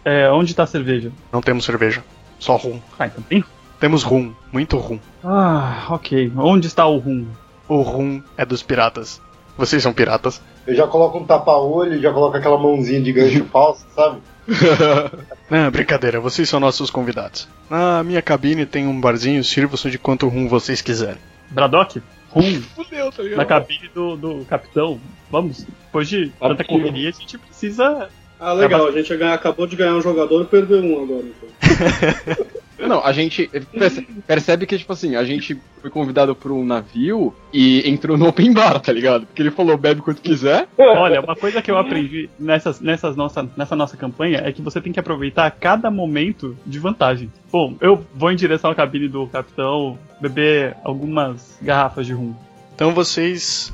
É, onde tá a cerveja? Não temos cerveja, só rum. Ah, então tem. Temos rum, muito rum. Ah, ok. Onde está o rum? O rum é dos piratas. Vocês são piratas? Eu já coloco um tapa-olho, já coloco aquela mãozinha de gancho falso, sabe? Não, brincadeira, vocês são nossos convidados. Na minha cabine tem um barzinho, sirvam-se de quanto rum vocês quiserem. Braddock? Rum? Fudeu, tá ligado? Na cabine do, do capitão. Vamos, depois de tanta correria, a gente precisa. Ah, legal, a gente acabou de ganhar um jogador e perdeu um agora. Então. Não, a gente perce- percebe que, tipo assim, a gente foi convidado por um navio e entrou no open bar, tá ligado? Porque ele falou, bebe quanto quiser. Olha, uma coisa que eu aprendi nessas, nessas nossa, nessa nossa campanha é que você tem que aproveitar cada momento de vantagem. Bom, eu vou em direção à cabine do capitão beber algumas garrafas de rum. Então vocês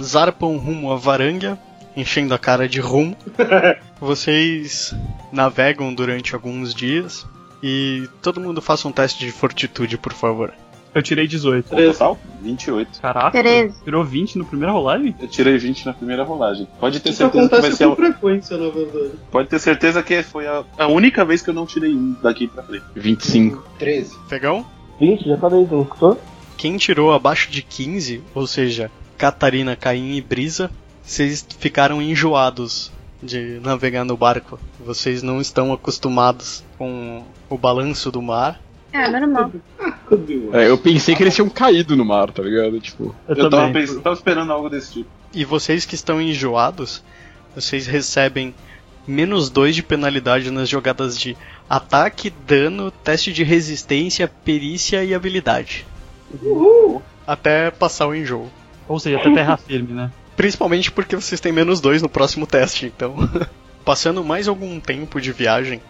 zarpam rumo à Varangia, enchendo a cara de rum. Vocês navegam durante alguns dias e todo mundo faça um teste de fortitude, por favor. Eu tirei 18. Qual total? 28. Caraca, Treze. tirou 20 no primeiro rolagem? Eu tirei 20 na primeira rolagem. Pode ter Isso certeza que vai ser. com a- frequência, na verdade. Pode ter certeza que foi a, a única vez que eu não tirei um daqui pra frente. 25. 13. Fegão? 20, já falei, não escutou? Quem tirou abaixo de 15, ou seja, Catarina, Caim e Brisa, vocês ficaram enjoados de navegar no barco. Vocês não estão acostumados com o balanço do mar. É, normal. É, eu pensei que eles tinham caído no mar, tá ligado? Tipo, Eu, Eu, tava, pensando, tava esperando algo desse tipo. E vocês que estão enjoados, vocês recebem menos 2 de penalidade nas jogadas de ataque, dano, teste de resistência, perícia e habilidade. Até passar o enjoo. Ou seja, até terra firme, né? Principalmente porque vocês têm menos 2 no próximo teste, então. Passando mais algum tempo de viagem,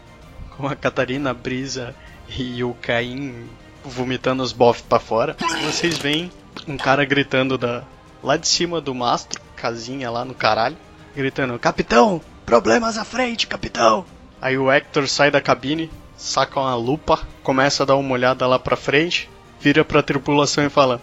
com a Catarina, a Brisa e o Caim vomitando os bofs pra fora, vocês veem um cara gritando da lá de cima do mastro, casinha lá no caralho, gritando: Capitão, problemas à frente, capitão! Aí o Hector sai da cabine, saca uma lupa, começa a dar uma olhada lá pra frente, vira pra tripulação e fala: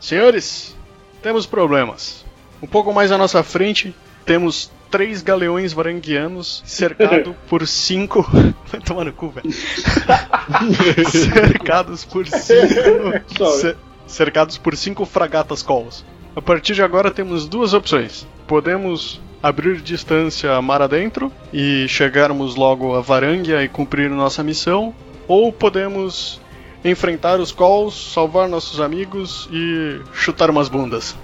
Senhores, temos problemas. Um pouco mais à nossa frente, temos três galeões varanguianos cercados por cinco. Vai tomar no cu, velho. cercados por cinco. cer- cercados por cinco fragatas colos. A partir de agora temos duas opções. Podemos abrir distância mar adentro e chegarmos logo a Varangia e cumprir nossa missão, ou podemos enfrentar os calls, salvar nossos amigos e chutar umas bundas.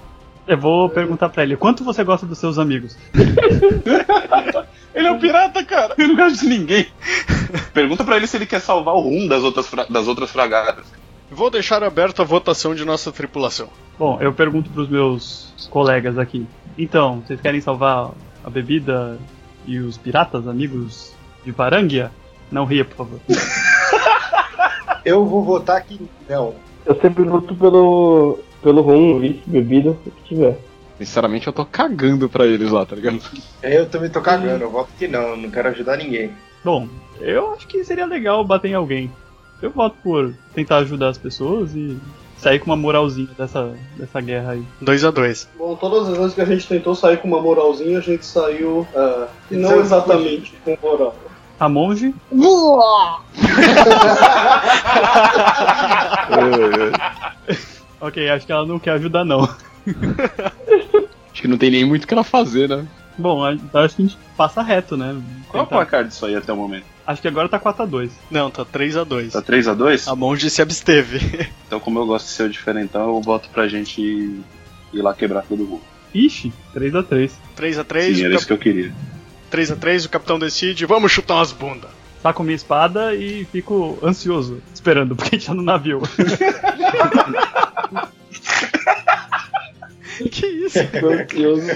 Eu vou perguntar pra ele, quanto você gosta dos seus amigos? Ele é um pirata, cara. Ele não gosta de ninguém. Pergunta pra ele se ele quer salvar o rum das outras, fra- das outras fragatas. Vou deixar aberta a votação de nossa tripulação. Bom, eu pergunto pros meus colegas aqui. Então, vocês querem salvar a bebida e os piratas, amigos de Varangia? Não ria, por favor. Eu vou votar aqui não. Eu sempre luto pelo, pelo rum, uísque, bebida, o que tiver. sinceramente, eu tô cagando pra eles lá, tá ligado? Eu também tô cagando, eu voto que não, não quero ajudar ninguém. Bom, eu acho que seria legal bater em alguém. Eu voto por tentar ajudar as pessoas e sair com uma moralzinha dessa, dessa guerra aí. 2 a 2 Bom, todas as vezes que a gente tentou sair com uma moralzinha, a gente saiu. ah, não exatamente com moral. A monge, ok, acho que ela não quer ajudar não. Acho que não tem nem muito o que ela fazer, né? Bom, então acho que a gente passa reto, né? Qual é o Tentar- placar disso aí até o momento? Acho que agora tá 4x2. Não, tá 3 a 2 Tá 3x2? A monge se absteve. Então, como eu gosto de ser o diferentão, eu voto pra gente ir, ir lá quebrar todo mundo. Ixi, 3x3. 3 a 3 Sim, era isso cap... que eu queria. 3 a 3 o capitão decide, vamos chutar umas bundas. Saco minha espada e fico ansioso, esperando, porque a gente tá no navio. que isso? Ansioso.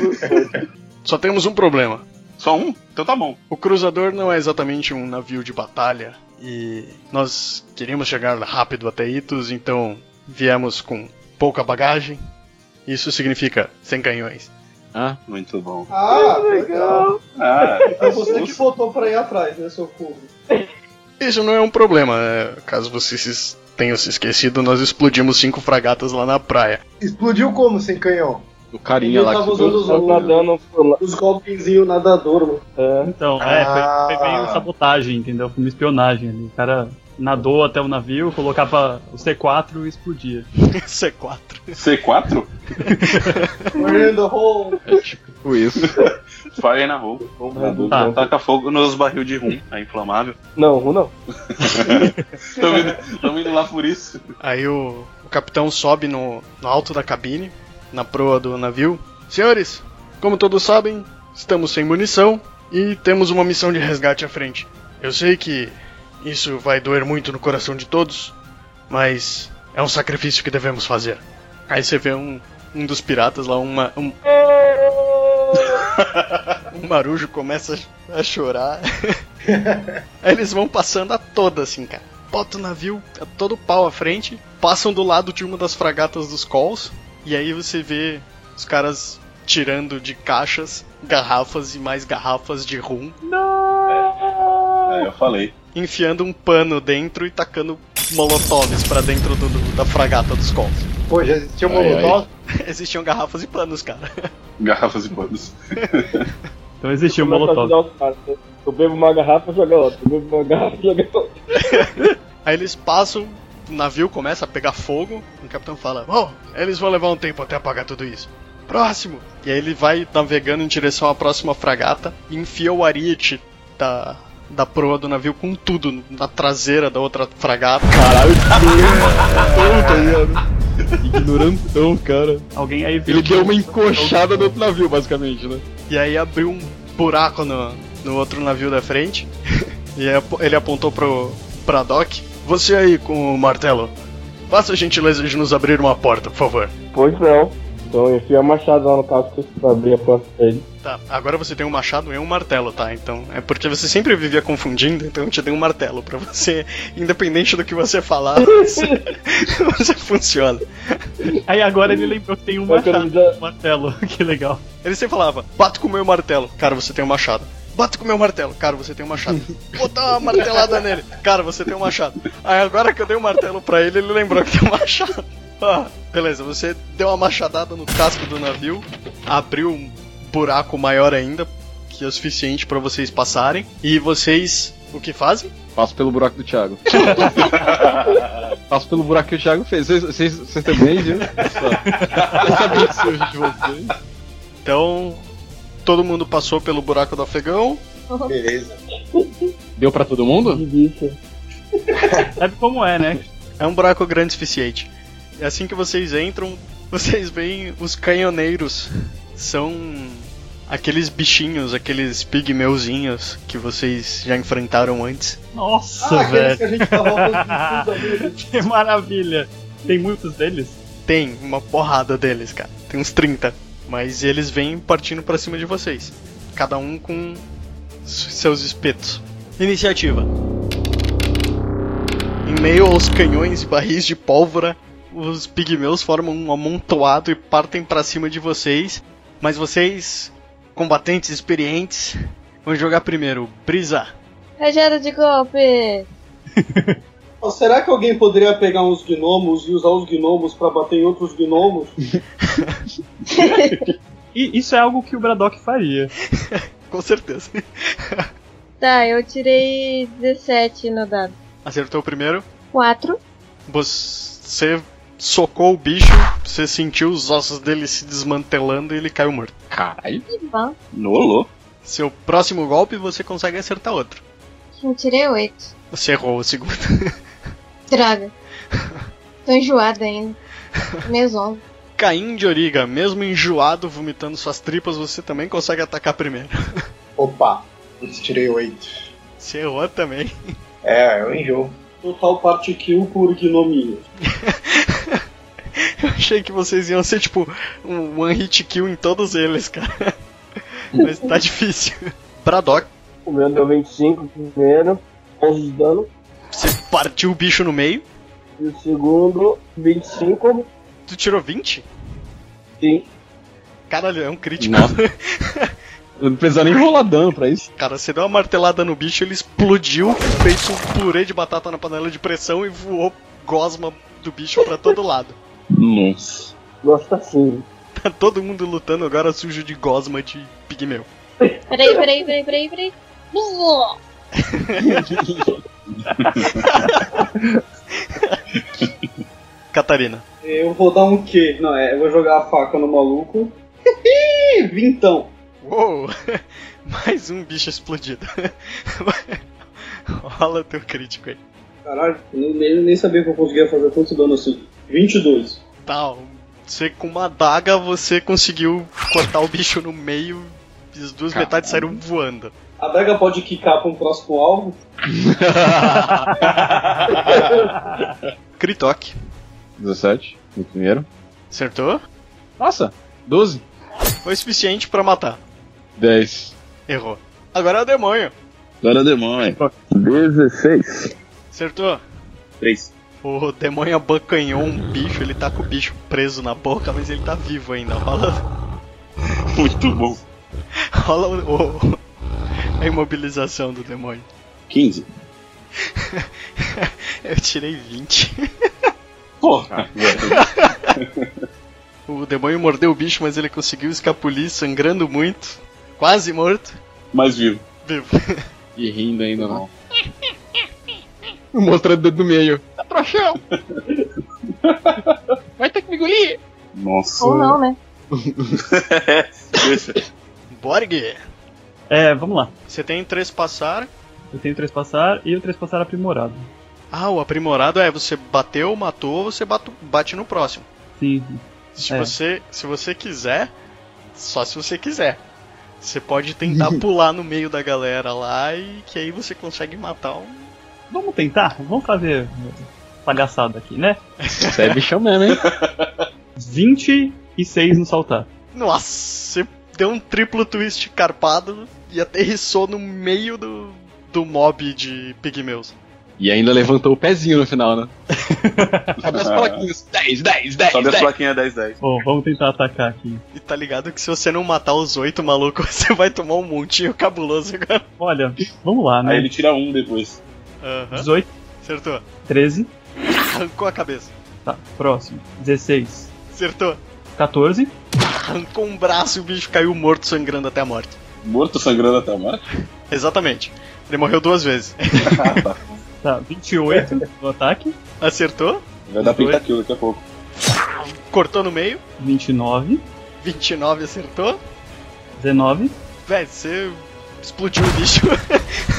Só temos um problema. Só um? Então tá bom. O cruzador não é exatamente um navio de batalha e nós queríamos chegar rápido até Itos, então viemos com pouca bagagem. Isso significa sem canhões. Ah, Muito bom. Ah, legal. Ah, É você que botou pra ir atrás, né, seu cubo? Isso não é um problema, né? caso vocês tenham se esquecido, nós explodimos cinco fragatas lá na praia. Explodiu como sem canhão? o carinha Ele lá tava que usando os, nadando os golpezinhos nadador. É. Então, é, foi, foi meio Ah. sabotagem, entendeu? Foi uma espionagem ali. O cara nadou até o navio, colocava o C4 e explodia. C4. C4? We're in the hole. é tipo isso. Fire na roupa. Tá. Taca fogo nos barril de rum, é inflamável. Não, rum não. Tamo indo, tamo indo lá por isso. Aí o, o capitão sobe no, no alto da cabine, na proa do navio. Senhores, como todos sabem, estamos sem munição e temos uma missão de resgate à frente. Eu sei que Isso vai doer muito no coração de todos, mas é um sacrifício que devemos fazer. Aí você vê um, um dos piratas lá, uma, um. um marujo começa a chorar. Aí eles vão passando a toda, assim, cara. Bota o navio a todo pau à frente, passam do lado de uma das fragatas dos Calls, e aí você vê os caras tirando de caixas garrafas e mais garrafas de rum, É, eu falei. Enfiando um pano dentro e tacando molotovs pra dentro do- do- da fragata dos Calls. Pô, já existia um Ai, ai. molotov? Existiam garrafas e panos, cara. Garrafas e panos. Então existia um Começa a molotov. Eu bebo uma garrafa, joga outra. Eu bebo uma garrafa, joga outra. Aí eles passam, o navio começa a pegar fogo, o capitão fala: Bom, eles vão levar um tempo até apagar tudo isso. Próximo! E aí ele vai navegando em direção à próxima fragata e enfia o ariete da, da proa do navio com tudo na traseira da outra fragata. Caralho, ignorantão, tá ligado? Ignorantão, cara. Alguém aí viu Ele que deu o- uma encoxada no outro navio, basicamente, né? E aí abriu um buraco no, no outro navio da frente. e ele apontou pro Braddock. Você aí com o martelo. Faça a gentileza de nos abrir uma porta, por favor. Pois não. Então enfia a machado lá no casco pra abrir a porta pra ele. Tá, agora você tem um machado e um martelo, tá? Então, é porque você sempre vivia confundindo, então eu te dei um martelo pra você, independente do que você falar, você, você funciona. Aí agora ele lembrou que tem um eu machado, um martelo. Que legal. Ele sempre falava, bato com o meu martelo, cara, você tem um machado. Bato com o meu martelo, cara, você tem um machado. Vou dar uma martelada nele, cara, você tem um machado. Aí agora que eu dei um martelo pra ele, ele lembrou que tem um machado. Ah, beleza, você deu uma machadada no casco do navio, abriu um buraco maior ainda, que é o suficiente pra vocês passarem, e vocês o que fazem? Passo pelo buraco do Thiago. Passo pelo buraco que o Thiago fez. Vocês- também, viu? Eu sabia que surge de vocês. Então, todo mundo passou pelo buraco do afegão. Beleza. Deu pra todo mundo? Delícia. Sabe como é, né? É um buraco grande o suficiente. E assim que vocês entram, vocês veem os canhoneiros. São aqueles bichinhos, aqueles pigmeuzinhos que vocês já enfrentaram antes. Nossa, Ah, aqueles velho. que a gente tava. Que maravilha. Tem muitos deles? Tem uma porrada deles, cara. Tem uns 30. Mas eles vêm partindo pra cima de vocês. Cada um com seus espetos. Iniciativa. Em meio aos canhões e barris de pólvora, os pigmeus formam um amontoado e partem pra cima de vocês. Mas vocês, combatentes experientes, vão jogar primeiro. Brisa. Rajada de golpe! Será que alguém poderia pegar uns gnomos e usar os gnomos pra bater em outros gnomos? E isso é algo que o Braddock faria. Com certeza. Tá, eu tirei 17 no dado. Acertou o primeiro. 4. Você socou o bicho, você sentiu os ossos dele se desmantelando e ele caiu morto. Caralho. Nolo? Seu próximo golpe você consegue acertar outro. Eu tirei 8. Você errou o segundo. Droga. Tô enjoada ainda. Mesmo. Caim de Origa, mesmo enjoado, vomitando suas tripas, você também consegue atacar primeiro. Opa, putz, tirei 8. Você errou também. É, eu enjoo. Total parte kill por gnominho. Eu achei que vocês iam ser tipo um one hit kill em todos eles, cara. Mas tá difícil. Braddock, O meu deu 25 primeiro, 11 de dano. você partiu o bicho no meio. E o segundo, 25. Tu tirou 20? Sim. Caralho, é um crítico. Nossa. Eu não precisava nem rolar dano pra isso. Cara, você deu uma martelada no bicho, ele explodiu, fez um purê de batata na panela de pressão e voou gosma do bicho pra todo lado. Nossa. Gosto assim. Tá todo mundo lutando agora sujo de gosma de pigmeu. Peraí, peraí, peraí, peraí, peraí. Catarina. Eu vou dar um Q. Não, é, eu vou jogar a faca no maluco. Vintão. Uou! Mais um bicho explodido. Rola teu crítico aí. Caralho, nem, nem, sabia que eu conseguia fazer tanto dano assim. 22. Tá, você com uma adaga você conseguiu cortar o bicho no meio e as duas Caralho. metades saíram voando. A Daga pode quicar pra um próximo alvo? Critok. 17 no primeiro. Acertou? Nossa, 12. Foi suficiente pra matar. 10. Errou. Agora é o demônio. Agora é demônio. 16. Acertou? 3. O demônio abocanhou um bicho, ele tá com o bicho preso na boca, mas ele tá vivo ainda. Rola, Muito bom. rola o, o- a imobilização do demônio. 15. Eu tirei 20. Porra, velho. O demônio mordeu o bicho, mas ele conseguiu escapulir, sangrando muito. Quase morto. Mais vivo. Vivo. E rindo ainda não. Mostrando o dedo no meio. Tá trouxão! Vai ter que me engolir! Nossa. Ou não, né? Deixa. Borg, É, vamos lá. você tem três passar. Eu tenho três passar e o três passar aprimorado. Ah, o aprimorado é você bateu, matou, você bate, bate no próximo. Sim. Se É. você se você quiser, só se você quiser. Você pode tentar pular no meio da galera lá e que aí você consegue matar um. Vamos tentar? Vamos fazer palhaçada aqui, né? Você é bichão mesmo, hein? 26 no saltar. Nossa, você deu um triplo twist carpado e aterrissou no meio do, do mob de pigmeus. E ainda levantou o pezinho no final, né? Sobe as plaquinhas. 10, 10, 10, Sobe as 10. plaquinhas 10, 10. Bom, vamos tentar atacar aqui. E tá ligado que se você não matar os oito malucos, você vai tomar um montinho cabuloso agora. Olha, vamos lá, Aí né? ele tira um depois. Aham. 18, Acertou. 13. Arrancou a cabeça. Tá, próximo. 16. Acertou. 14. Arrancou um braço e o bicho caiu morto, sangrando até a morte. Morto sangrando até a morte. Exatamente. Ele morreu duas vezes. Tá, 28 no ataque. Acertou. Vai dar pentakill daqui a pouco. Cortou no meio. 29. 29 acertou. 19. Véi, você explodiu o bicho.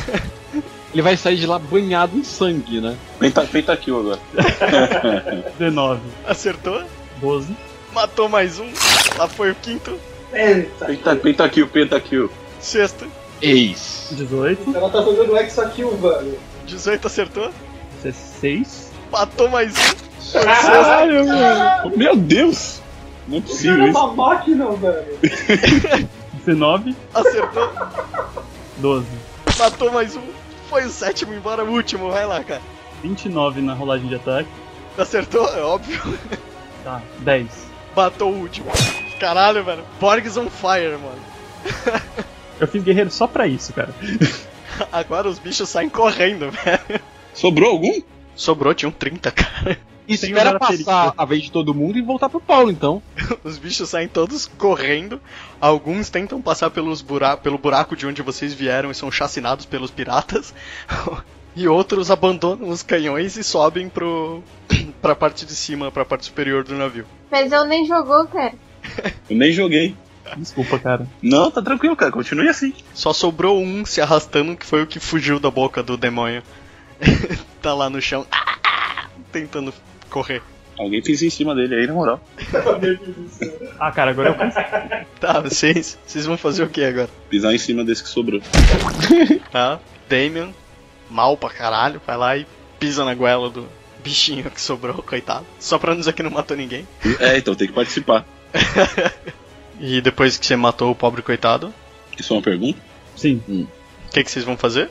Ele vai sair de lá banhado em sangue, né? Penta, pentakill agora. 19. Acertou. 12. Matou mais um. Lá foi o quinto. Penta, pentakill, pentakill. Sexto. Eis. 18. Ela tá fazendo Hexakill, velho. 18 acertou. 16. Matou mais um. Caralho, velho. Meu Deus! Não é possível é isso. uma máquina, velho. 19. Acertou. 12. Matou mais um. Foi o sétimo, embora o último. Vai lá, cara. 29 na rolagem de ataque. Acertou, é óbvio. Tá, 10. Matou o último. Caralho, velho. Borgs on fire, mano. Eu fiz guerreiro só pra isso, cara. Agora os bichos saem correndo, velho. Sobrou algum? Sobrou, tinham 30, cara. E Sem espera passar a vez de todo mundo e voltar pro Paulo, então. Os bichos saem todos correndo. Alguns tentam passar pelos bura pelo buraco de onde vocês vieram e são chacinados pelos piratas. E outros abandonam os canhões e sobem pro pra parte de cima, pra parte superior do navio. Mas eu nem jogou, cara. Eu nem joguei. Desculpa, cara. Não, tá tranquilo, cara. Continue assim. Só sobrou um se arrastando, que foi o que fugiu da boca do demônio. tá lá no chão, tentando correr. Alguém pisa em cima dele aí, na moral. Ah, cara, agora eu cansei. Tá, vocês, vocês vão fazer o que agora? Pisar em cima desse que sobrou. Tá? Damien, mal pra caralho, vai lá e pisa na goela do bichinho que sobrou, coitado. Só pra não dizer que não matou ninguém. É, então tem que participar. E depois que você matou o pobre coitado, Isso é uma pergunta? Sim. o que, que vocês vão fazer?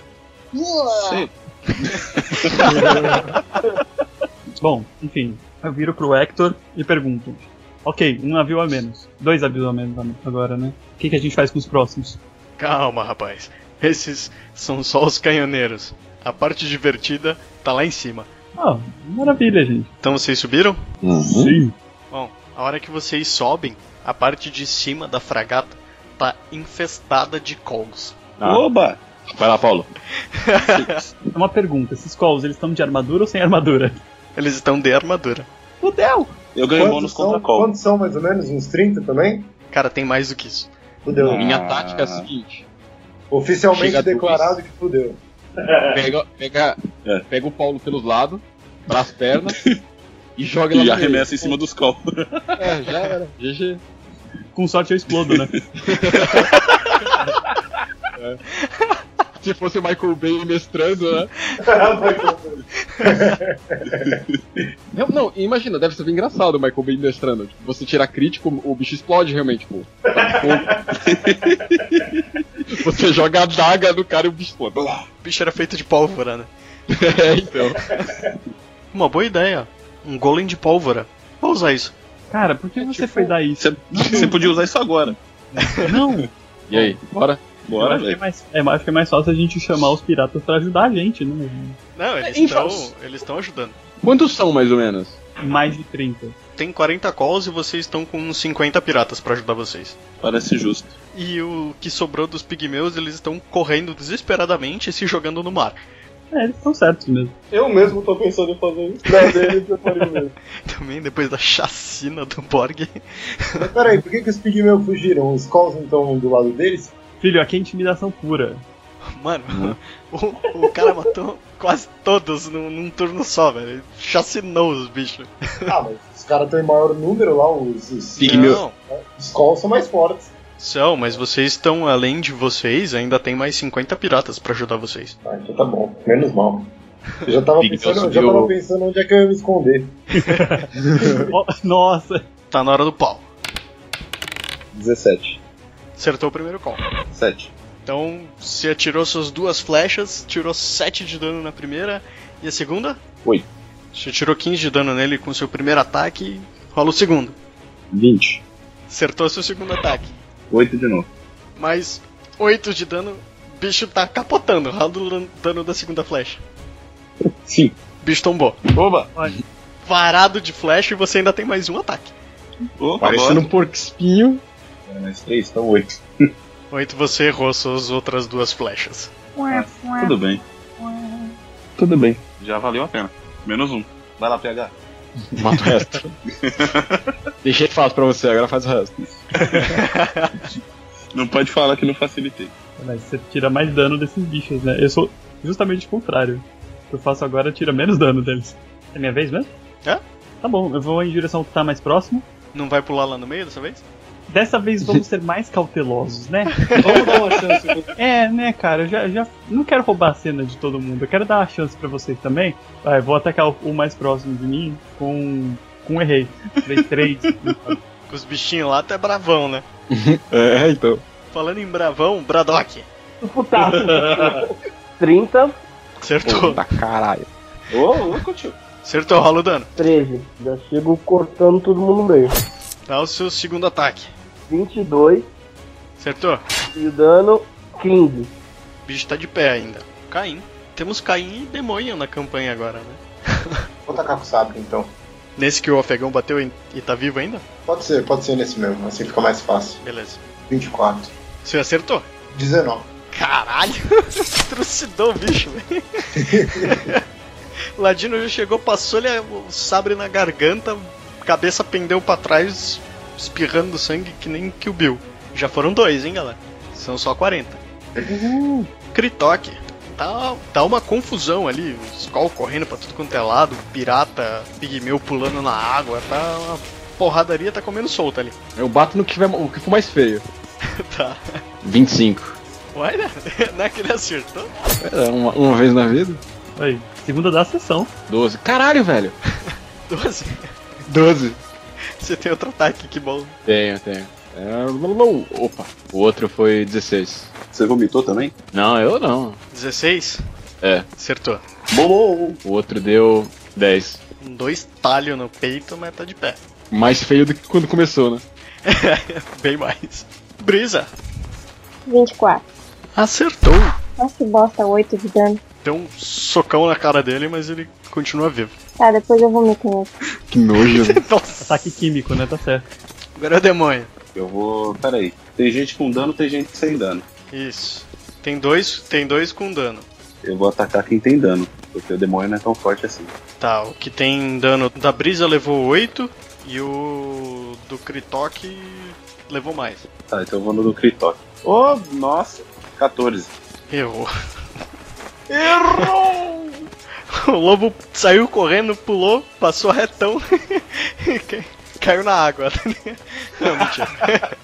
Sei. Bom, enfim. Eu viro pro Hector e pergunto. Ok, um navio a menos. Dois navios a menos agora, né? O que, que a gente faz com os próximos? Calma, rapaz. Esses são só os canhoneiros. A parte divertida tá lá em cima. Ah, maravilha, gente. Então vocês subiram? Sim. Bom, a hora que vocês sobem, a parte de cima da fragata tá infestada de calls. Ah. Oba! Vai lá, Paulo. É uma pergunta. Esses calls, eles estão de armadura ou sem armadura? Eles estão de armadura. Fudeu! Eu ganho Quantos bônus são, contra call. quantos são mais ou menos? Uns 30 também? Cara, tem mais do que isso. Fudeu. Minha Ah. tática é a seguinte: Oficialmente Chega declarado que fudeu. pega, pega, É. pega o Paulo pelos lados, pras pernas e joga ele E lá meio. arremessa em cima dos call. É, já era. GG. Com sorte eu explodo, né? Se fosse o Michael Bay mestrando, né? Não, não, imagina, deve ser bem engraçado o Michael Bay mestrando. Tipo, você tira crítico, o bicho explode realmente, tipo. você joga a daga no cara e o bicho explode. O bicho era feito de pólvora, né? É, então. Uma boa ideia. Um golem de pólvora. Vou usar isso. Cara, por que você foi dar isso? Você, você podia usar isso agora. Não! E aí, bora? Bora, acho, que é velho. mais, é, acho que é mais fácil a gente chamar os piratas pra ajudar a gente, né? Não, eles estão eles estão ajudando. Quantos são, mais ou menos? Mais de 30. Tem 40 calls e vocês estão com uns 50 piratas pra ajudar vocês. Parece justo. E o que sobrou dos pigmeus, eles estão correndo desesperadamente e se jogando no mar. É, eles estão certos mesmo. Eu mesmo tô pensando em fazer isso. Não, deles eu faria mesmo. Também depois da chacina do Borg. Mas peraí, por que, que os pigmeus fugiram? Os calls então do lado deles? Filho, aqui é intimidação pura. Mano, o, o cara matou quase todos num, num turno só, velho. Ele chacinou os bichos. Ah, mas os caras têm maior número lá, os, os, os calls são mais fortes. São, mas vocês estão, além de vocês, ainda tem mais 50 piratas pra ajudar vocês. Ah, então tá bom, menos mal. Eu já tava, pensando, já tava pensando onde é que eu ia me esconder. Ó, Nossa! Tá na hora do pau. 17. Acertou o primeiro call. 7. Então, você atirou suas duas flechas, tirou 7 de dano na primeira, e a segunda? Oito. Você tirou 15 de dano nele com seu primeiro ataque, rola o segundo. 20. Acertou seu segundo ataque. 8 de novo. Mais 8 de dano, o bicho tá capotando, rola o dano da segunda flecha. Sim. O bicho tombou. Oba! Varado de flecha e você ainda tem mais um ataque. Opa, Parecendo um porco espinho. É, mais 3, então 8. 8 você errou suas outras duas flechas. Tudo bem. Tudo bem. Já valeu a pena. Menos um. Vai lá, PH. Mata o resto. Deixei fácil pra você, agora faz o resto. Não pode falar que não facilitei. Mas você tira mais dano desses bichos, né? Eu sou justamente o contrário. O que eu faço agora tira menos dano deles. É minha vez mesmo? É. Tá bom, eu vou em direção ao que tá mais próximo. Não vai pular lá no meio dessa vez? Dessa vez vamos ser mais cautelosos, né? Vamos dar uma chance. É, né, cara, eu já, já não quero roubar a cena de todo mundo. Eu quero dar uma chance pra vocês também. Vai, vou atacar o, o mais próximo de mim com. com um errei. 3-3. Com os bichinhos lá até bravão, né? É, então. Falando em bravão, Braddock. Putaço. 30, Acertou. Puta caralho. Ô, louco, tio. Acertou, rola o dano. 13. Já chego cortando todo mundo no meio. Dá o seu segundo ataque. 22 Acertou? e o dano 15. O bicho tá de pé ainda. Caim. Temos Caim e Demônio na campanha agora, né? Vou tacar com o sabre então. Nesse que o afegão bateu e tá vivo ainda? Pode ser, pode ser nesse mesmo, assim fica mais fácil. Beleza. 24. Você acertou? 19. Caralho! Trucidou o bicho, velho. Ladino já chegou, passou-lhe o sabre na garganta, cabeça pendeu pra trás, espirrando sangue que nem Kill Bill. Já foram dois, hein, galera? São só 40. Critok. Tá, tá uma confusão ali, os Skull correndo pra tudo quanto é lado, pirata, pigmeu pulando na água, tá uma porradaria tá comendo solta ali. Eu bato no que, tiver, o que for mais feio. tá. 25. Olha, não é que ele acertou? É, uma, uma vez na vida. Aí, segunda da sessão. 12. Caralho, velho. 12. 12. Você tem outro ataque, que bom. Tenho, tenho. É, opa, o outro foi 16. Você vomitou também? Não, eu não. 16? É. Acertou. Bom, O outro deu 10. Um dois talhos no peito, mas tá de pé. Mais feio do que quando começou, né? Bem mais. Brisa. 24. Acertou. Nossa, que bosta, 8 de dano. Deu um socão na cara dele, mas ele continua vivo. Tá, depois eu vomito nele. Que nojo. Nossa. Ataque químico, né? Tá certo. Agora é o demônio. eu vou. Pera aí. Tem gente com dano, tem gente sem dano. Isso. Tem dois, tem dois com dano. Eu vou atacar quem tem dano, porque o demônio não é tão forte assim. Tá, o que tem dano da brisa levou 8 e o do Kritok levou mais. Tá, então eu vou no do Kritok. Oh, nossa, 14. Errou. Errou! O lobo saiu correndo, pulou, passou retão e cai- caiu na água. Não, mentira.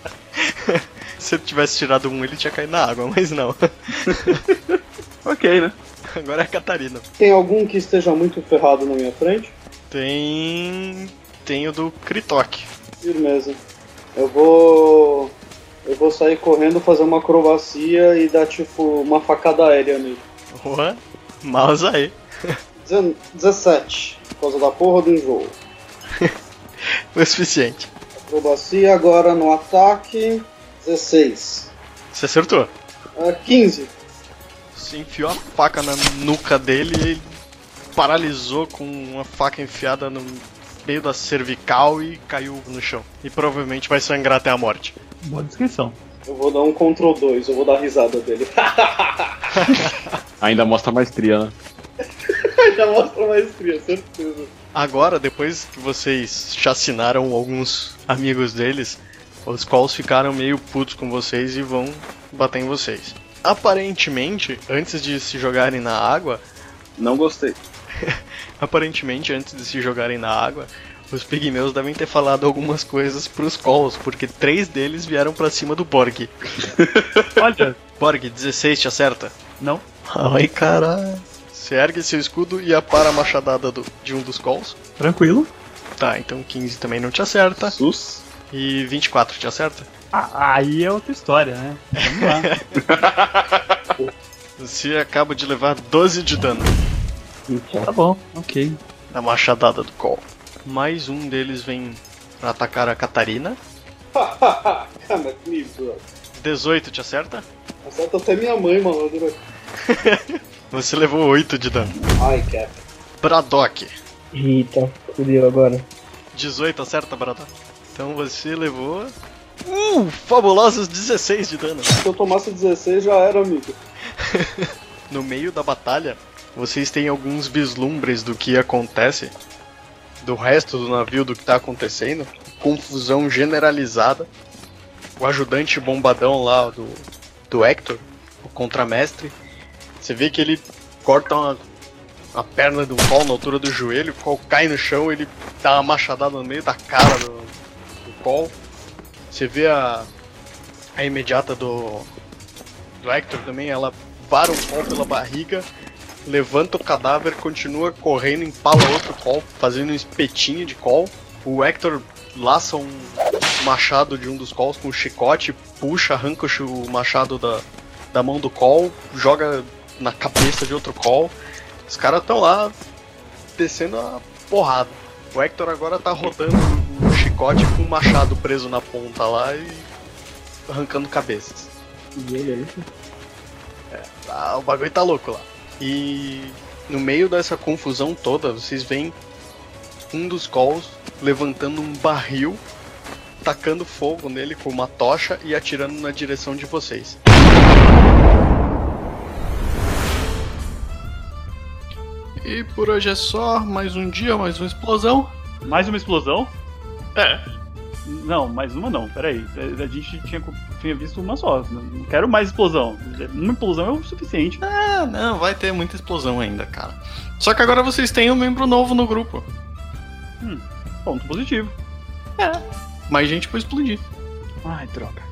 Se ele tivesse tirado um, ele tinha caído na água, mas não. ok, né? Agora é a Catarina. Tem algum que esteja muito ferrado na minha frente? Tem. Tem o do Kritok. Firmeza. Eu vou. Eu vou sair correndo, fazer uma acrobacia e dar tipo uma facada aérea nele. Boa. Mouse aí. Dezen- 17. Por causa da porra do enjoo. Foi o suficiente. Acrobacia agora no ataque. 16. Você acertou. Ah, 15. Você enfiou a faca na nuca dele e ele paralisou com uma faca enfiada no meio da cervical e caiu no chão. E provavelmente vai sangrar até a morte. Boa descrição. Eu vou dar um Ctrl 2, eu vou dar a risada dele. Ainda mostra a maestria, né? Já mostra maestria, certeza. Agora, depois que vocês chacinaram alguns amigos deles, os calls ficaram meio putos com vocês e vão bater em vocês. Aparentemente, antes de se jogarem na água, Não gostei. aparentemente antes de se jogarem na água, os pigmeus devem ter falado algumas coisas pros calls, porque três deles vieram pra cima do Borg. Olha, Borg, 16 te acerta? não. Ai, caralho. Você ergue seu escudo e apara a machadada do- de um dos calls. Tranquilo. Tá, então 15 também não te acerta. Sus. E 24 te acerta? Ah, aí é outra história, né? Vamos lá. Você acaba de levar 12 de dano tá bom, ok. da machadada do call. Mais um deles vem pra atacar a Catarina. Cara, que nível. 18 te acerta? Acerta até minha mãe, malandro. Você levou 8 de dano. Ai, cara. Braddock. Eita, fudeu agora. 18 acerta, Braddock. Então você levou. Uh, fabulosos 16 de dano. Se eu tomasse 16 já era, amigo. No meio da batalha, vocês têm alguns vislumbres do que acontece, do resto do navio, do que tá acontecendo. Confusão generalizada. O ajudante bombadão lá do, do Hector, o contramestre, você vê que ele corta uma, a perna do Col na altura do joelho, o Col cai no chão, ele dá uma machadada no meio da cara do, do Col. Você vê a, a imediata do, do Hector também, ela vara o Col pela barriga, levanta o cadáver, continua correndo, empala outro Col, fazendo um espetinho de Col. O Hector laça um machado de um dos Calls com um chicote, puxa, arranca o machado da, da mão do Call, joga na cabeça de outro Call. Os caras estão lá descendo a porrada. O Hector agora tá rodando o chicote com o machado preso na ponta lá e arrancando cabeças. Beleza. Tá, o bagulho tá louco lá. E no meio dessa confusão toda, vocês veem um dos calls levantando um barril, tacando fogo nele com uma tocha e atirando na direção de vocês. E por hoje é só, mais um dia, mais uma explosão. Mais uma explosão? É. Não, mais uma não, peraí. A gente tinha, tinha visto uma só. Não quero mais explosão. Uma explosão é o suficiente. Ah, não, vai ter muita explosão ainda, cara. Só que agora vocês têm um membro novo no grupo. Ponto positivo. Mais gente pra explodir. Ai, droga.